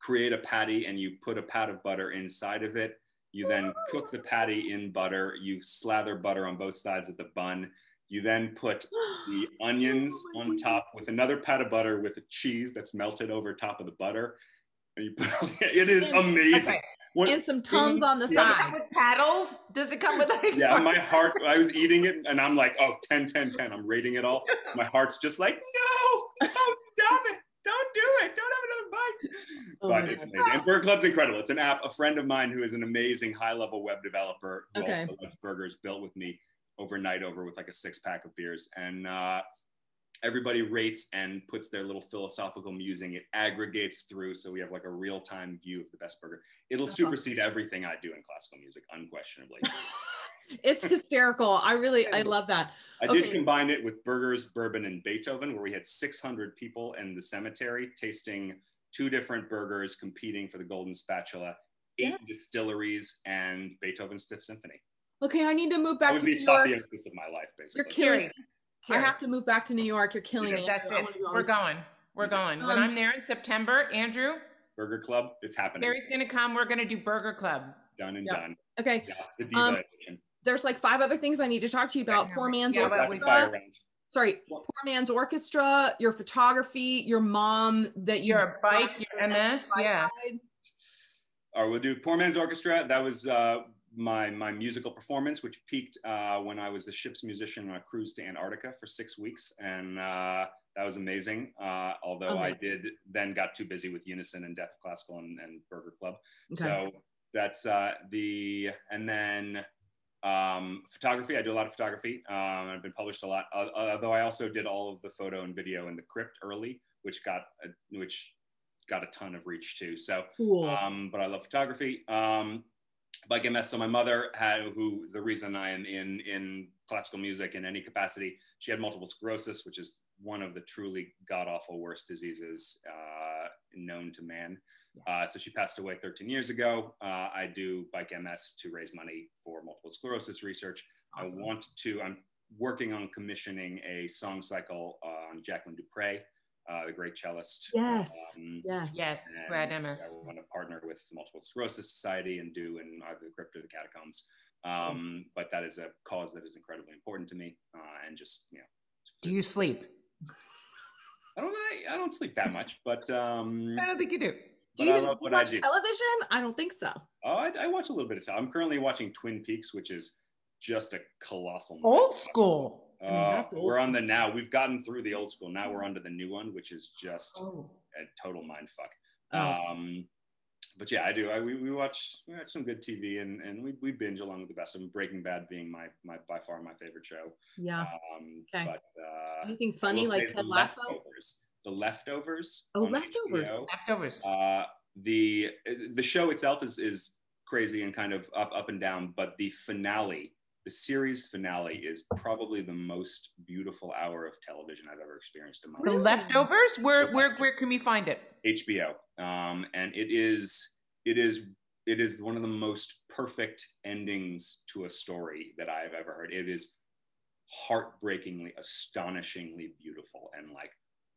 [SPEAKER 3] create a patty and you put a pat of butter inside of it. You then cook the patty in butter. You slather butter on both sides of the bun. You then put the oh onions
[SPEAKER 2] Oh
[SPEAKER 3] on top with another pat of butter with a cheese that's melted over top of the butter. And you put it is amazing.
[SPEAKER 1] Okay.
[SPEAKER 3] What-
[SPEAKER 2] and some tums on the
[SPEAKER 3] Yeah.
[SPEAKER 1] Does it
[SPEAKER 2] side.
[SPEAKER 1] come with paddles? Does it come with like?
[SPEAKER 3] yeah, my heart, I was eating it and I'm like, oh, 10, 10, 10. I'm rating it all. My heart's just like, no, no, stop it. Don't do it. Don't have another bite.
[SPEAKER 2] Oh
[SPEAKER 3] but it's
[SPEAKER 2] God.
[SPEAKER 3] amazing. And Burger Club's incredible. It's an app. A friend of mine who is an amazing high level web developer who
[SPEAKER 2] Okay.
[SPEAKER 3] also loves burgers built with me overnight over with like a six pack of beers. And uh, everybody rates and puts their little philosophical musing. It aggregates through. So we have like a real time view of the best burger. It'll
[SPEAKER 2] That's
[SPEAKER 3] supersede everything I do in classical music, unquestionably.
[SPEAKER 2] it's hysterical. I really, I love that.
[SPEAKER 3] I did combine it with burgers, bourbon, and Beethoven, where we had 600 people in the cemetery tasting two different burgers, competing for the Golden Spatula, eight
[SPEAKER 2] Yeah.
[SPEAKER 3] distilleries, and Beethoven's Fifth Symphony.
[SPEAKER 2] Okay, I need to move
[SPEAKER 3] That
[SPEAKER 2] back
[SPEAKER 3] would
[SPEAKER 2] to
[SPEAKER 3] be
[SPEAKER 2] New York.
[SPEAKER 3] apotheosis of my life, basically.
[SPEAKER 2] You're killing. me. I have to move back to New York. You're killing
[SPEAKER 3] Yeah,
[SPEAKER 2] me.
[SPEAKER 1] That's it. We're going. We're going. When
[SPEAKER 2] Um,
[SPEAKER 1] I'm there in September, Andrew,
[SPEAKER 3] Burger Club, it's happening.
[SPEAKER 1] Barry's gonna come. We're gonna do Burger Club.
[SPEAKER 3] Done and
[SPEAKER 2] Yep.
[SPEAKER 3] done.
[SPEAKER 2] Okay,
[SPEAKER 3] Yeah, the diva
[SPEAKER 2] Um,
[SPEAKER 3] edition.
[SPEAKER 2] There's like five other things I need to talk to you about. Poor man's
[SPEAKER 1] yeah,
[SPEAKER 2] orchestra.
[SPEAKER 3] fire round.
[SPEAKER 2] Sorry, poor man's orchestra. Your photography. Your mom that you.
[SPEAKER 1] Your bike, your MS, yeah.
[SPEAKER 3] Or we'll do Poor Man's Orchestra. That was uh, my my musical performance, which peaked uh, when I was the ship's musician on a cruise to Antarctica for six weeks, and uh, that was amazing. Uh, although I did then got too busy with Unison and Death Classical and, and Burger Club.
[SPEAKER 2] Okay.
[SPEAKER 3] So that's uh, the and then um, photography. I do a lot of photography. Um, I've been published a lot. Uh, although I also did all of the photo and video in the crypt early, which got a, which got a ton of reach too. So
[SPEAKER 2] Cool.
[SPEAKER 3] um, but I love photography. Um, like MS, so my mother had, who the reason I am in in classical music in any capacity, she had multiple sclerosis, which is one of the truly god awful worst diseases uh, known to man. Uh, so she passed away 13 years ago. Uh, I do Bike MS to raise money for multiple sclerosis research.
[SPEAKER 2] Awesome.
[SPEAKER 3] I want to. I'm working on commissioning a song cycle on Jacqueline du Pré, uh, the great cellist.
[SPEAKER 2] Yes.
[SPEAKER 3] Um,
[SPEAKER 2] yes.
[SPEAKER 1] Yes,
[SPEAKER 3] and
[SPEAKER 1] who MS.
[SPEAKER 3] I want to partner with the Multiple Sclerosis Society and do in either the crypt or the catacombs. Um, but that is a cause that is incredibly important to me, uh, and just you know,
[SPEAKER 1] Do you sleep?
[SPEAKER 3] I don't I, I don't sleep that much, but um,
[SPEAKER 1] I don't think you do.
[SPEAKER 2] Do you
[SPEAKER 3] I
[SPEAKER 2] even
[SPEAKER 3] love
[SPEAKER 2] you
[SPEAKER 3] what I
[SPEAKER 2] watch
[SPEAKER 3] do.
[SPEAKER 2] television? I don't think so.
[SPEAKER 3] Oh, I, I watch a little bit of time. I'm currently watching Twin Peaks, which is just a colossal.
[SPEAKER 1] Old school.
[SPEAKER 3] Uh,
[SPEAKER 2] Mm, that's old
[SPEAKER 3] we're on the now. We've gotten through the old school. Now we're on to the new one, which is just
[SPEAKER 2] Oh.
[SPEAKER 3] a total mind fuck.
[SPEAKER 2] Oh.
[SPEAKER 3] Um, but yeah, I do. I, we, we watch we watch some good TV and, and we, we binge along with the best of them. Breaking Bad being my my by far my favorite show.
[SPEAKER 2] Yeah.
[SPEAKER 3] Um,
[SPEAKER 2] Okay.
[SPEAKER 3] But uh,
[SPEAKER 2] Anything
[SPEAKER 3] I
[SPEAKER 2] funny
[SPEAKER 3] will
[SPEAKER 2] like
[SPEAKER 3] the
[SPEAKER 2] Ted Lasso?
[SPEAKER 3] The leftovers.
[SPEAKER 2] Oh, Leftovers.
[SPEAKER 3] HBO.
[SPEAKER 1] Leftovers.
[SPEAKER 3] Uh, the the show itself is is crazy and kind of up up and down, but the finale, the series finale, is probably the most beautiful hour of television I've ever experienced in my life.
[SPEAKER 1] the leftovers. Where where where can we find it?
[SPEAKER 3] HBO, um, and it is it is it is one of the most perfect endings to a story that I've ever heard. It is heartbreakingly, astonishingly beautiful, and like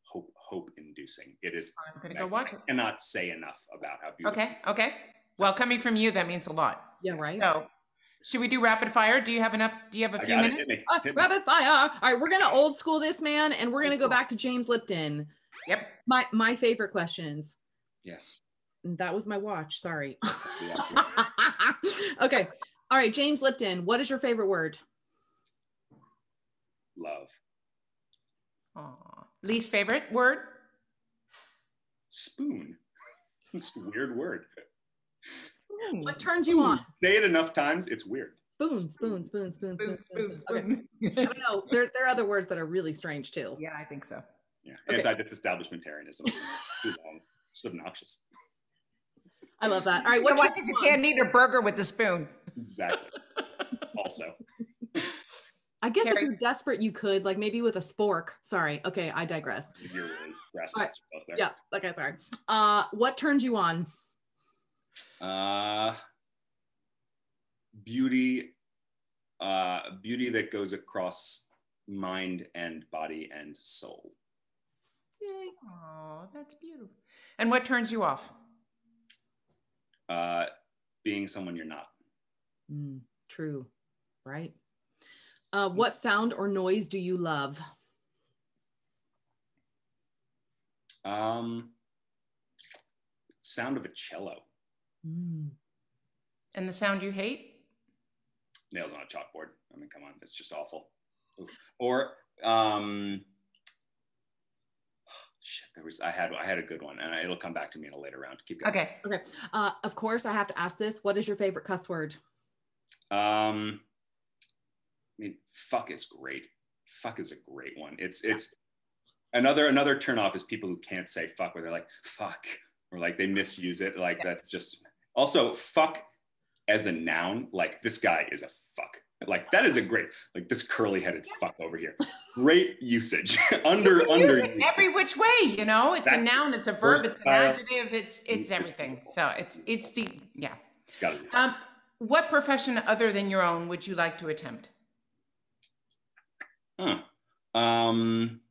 [SPEAKER 3] hope hope inducing. It is.
[SPEAKER 1] I'm gonna go watch it.
[SPEAKER 3] I cannot say enough about how beautiful.
[SPEAKER 1] Okay. Okay. Well, coming from you, that means a lot.
[SPEAKER 2] Yeah, right.
[SPEAKER 1] So, should we do rapid fire? Do you have enough? Do you have a
[SPEAKER 3] I
[SPEAKER 1] few minutes?
[SPEAKER 3] Hit me.
[SPEAKER 2] Uh,
[SPEAKER 3] Hit me.
[SPEAKER 2] rapid fire. All right, we're gonna old school this man, and we're gonna go back to James Lipton.
[SPEAKER 1] Yep.
[SPEAKER 2] My my favorite questions.
[SPEAKER 3] Yes.
[SPEAKER 2] That was my watch. Sorry. Okay. All right, James Lipton. What is your favorite word?
[SPEAKER 3] Love.
[SPEAKER 1] Aw. Least favorite word?
[SPEAKER 3] Spoon. It's a weird word.
[SPEAKER 2] What turns you on?
[SPEAKER 3] Say it enough times, it's weird.
[SPEAKER 2] Spoon, spoon, spoon, spoon,
[SPEAKER 1] Spoon,
[SPEAKER 2] spoon,
[SPEAKER 1] spoon,
[SPEAKER 2] Okay. I don't know. There, there are other words that are really strange too.
[SPEAKER 1] yeah, I think so.
[SPEAKER 3] Yeah.
[SPEAKER 2] Okay.
[SPEAKER 3] Anti-disestablishmentarianism. Too long. It's obnoxious.
[SPEAKER 2] I love that. All right,
[SPEAKER 1] What
[SPEAKER 2] what
[SPEAKER 1] because
[SPEAKER 2] turns
[SPEAKER 1] you
[SPEAKER 2] you
[SPEAKER 1] can't eat a burger with the spoon.
[SPEAKER 3] Exactly. also.
[SPEAKER 2] I guess if you're desperate, you could like maybe with a spork. Sorry. Okay, I digress.
[SPEAKER 3] You're really grasping
[SPEAKER 2] All right.
[SPEAKER 3] there.
[SPEAKER 2] Yeah. Okay. Sorry. Uh, what turns you on?
[SPEAKER 3] Uh, beauty, uh, beauty that goes across mind and body and soul.
[SPEAKER 2] Yay.
[SPEAKER 1] Oh, that's beautiful. And what turns you off?
[SPEAKER 3] Uh, being someone you're not.
[SPEAKER 2] Mm, true. Right. Uh, what sound or noise do you love?
[SPEAKER 3] Um, sound of a cello.
[SPEAKER 2] Mm.
[SPEAKER 1] And the sound you hate?
[SPEAKER 3] nails on a chalkboard. I mean, come on, it's just awful. Or um, shit, there was I had I had a good one, and it'll come back to me in a later round. Keep going.
[SPEAKER 1] Okay.
[SPEAKER 2] Okay. Uh, of course, I have to ask this. What is your favorite cuss word?
[SPEAKER 3] Um, I mean, fuck is great. Fuck is a great one. It's it's another another turnoff is people who can't say fuck, where they're like fuck, or like they misuse it. Like that's just also fuck as a noun. Like this guy is a fuck. Like that is a great like this curly headed fuck over here. Great usage under under.
[SPEAKER 1] every which way, you know. It's a noun, it's a verb, it's an adjective, it's it's everything. So it's it's the yeah.
[SPEAKER 3] It's got to
[SPEAKER 1] Um, what profession other than your own would you like to attempt?
[SPEAKER 3] Huh. Um,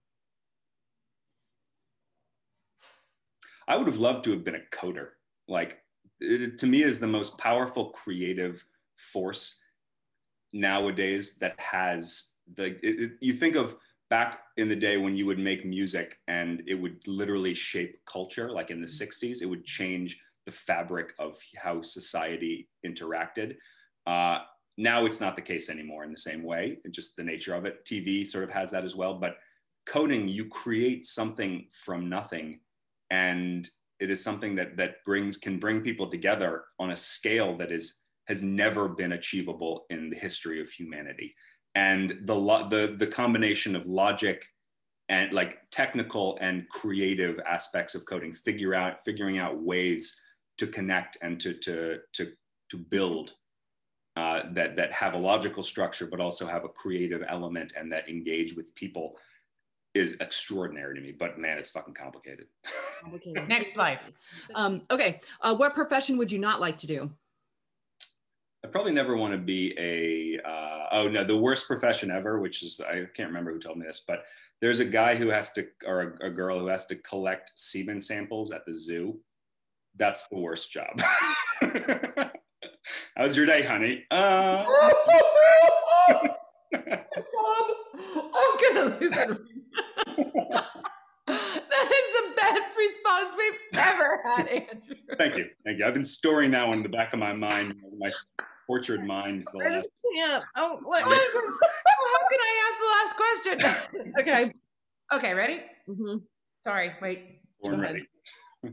[SPEAKER 3] I would have loved to have been a coder. Like, it, to me, is the most powerful creative force nowadays that has the. It, it- you think of back in the day when you would make music and it would literally shape culture, like in the '60s, it would change the fabric of how society interacted. Uh, now it's not the case anymore in the same way just the nature of it. Tv sort of has that as well but coding you create something from nothing and it is something that that brings can bring people together on a scale that is has never been achievable in the history of humanity. And the lo- the the combination of logic and like technical and creative aspects of coding figure out figuring out ways to connect and to to to to build uh, that that have a logical structure but also have a creative element and that engage with people is extraordinary to me but man it's fucking complicated
[SPEAKER 2] Complicated.
[SPEAKER 1] Next life.
[SPEAKER 2] Um, okay. Uh, what profession would you not like to do?
[SPEAKER 3] i probably never want to be a uh, oh no the worst profession ever which is i can't remember who told me this but there's a guy who has to or a, a girl who has to collect semen samples at the zoo that's the worst job how's your day honey uh
[SPEAKER 1] Bob, I'm gonna lose it. that is the best response we've ever had, Andrew.
[SPEAKER 3] Thank you. Thank you. I've been storing that one in the back of my mind, my tortured mind. For the last,
[SPEAKER 2] can't. Oh, what?
[SPEAKER 1] How can I ask the last question?
[SPEAKER 2] okay.
[SPEAKER 1] okay, ready?
[SPEAKER 2] Mhm.
[SPEAKER 1] Sorry, wait.
[SPEAKER 3] born
[SPEAKER 1] Go
[SPEAKER 3] ready.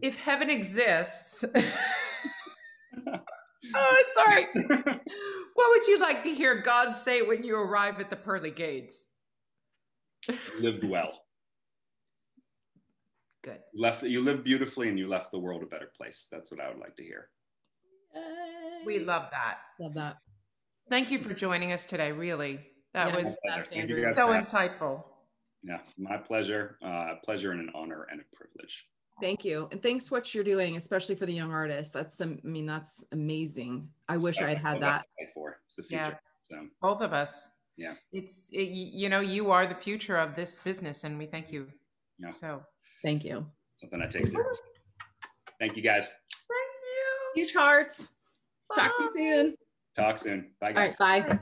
[SPEAKER 1] If heaven exists, oh, sorry. what would you like to hear God say when you arrive at the pearly gates?
[SPEAKER 3] lived well.
[SPEAKER 1] Good.
[SPEAKER 3] You left you lived beautifully and you left the world a better place. That's what I would like to hear.
[SPEAKER 2] Yay.
[SPEAKER 1] We love that.
[SPEAKER 2] love that.
[SPEAKER 1] Thank you for joining us today. Really, that
[SPEAKER 2] Yeah,
[SPEAKER 1] was
[SPEAKER 3] My pleasure.
[SPEAKER 2] Best,
[SPEAKER 3] Thank you
[SPEAKER 2] Andrew.
[SPEAKER 3] guys
[SPEAKER 1] so
[SPEAKER 3] for
[SPEAKER 1] insightful.
[SPEAKER 3] Yeah, my pleasure. Uh, pleasure and an honor and a privilege.
[SPEAKER 2] Thank you. And thanks for what you're doing, especially for the young artists. That's, um, I mean, that's amazing. I wish I had had that.
[SPEAKER 3] For. It's the
[SPEAKER 1] Yeah.
[SPEAKER 3] future. So
[SPEAKER 1] Both of us.
[SPEAKER 3] Yeah.
[SPEAKER 1] It's it, you know you are the future of this business, and we thank you.
[SPEAKER 3] Yeah.
[SPEAKER 1] So
[SPEAKER 2] Thank you.
[SPEAKER 3] something I take seriously. Thank you guys.
[SPEAKER 1] thank you.
[SPEAKER 2] Huge hearts. Talk to you soon.
[SPEAKER 3] Talk soon. Bye
[SPEAKER 2] All
[SPEAKER 3] guys.
[SPEAKER 2] right. Bye.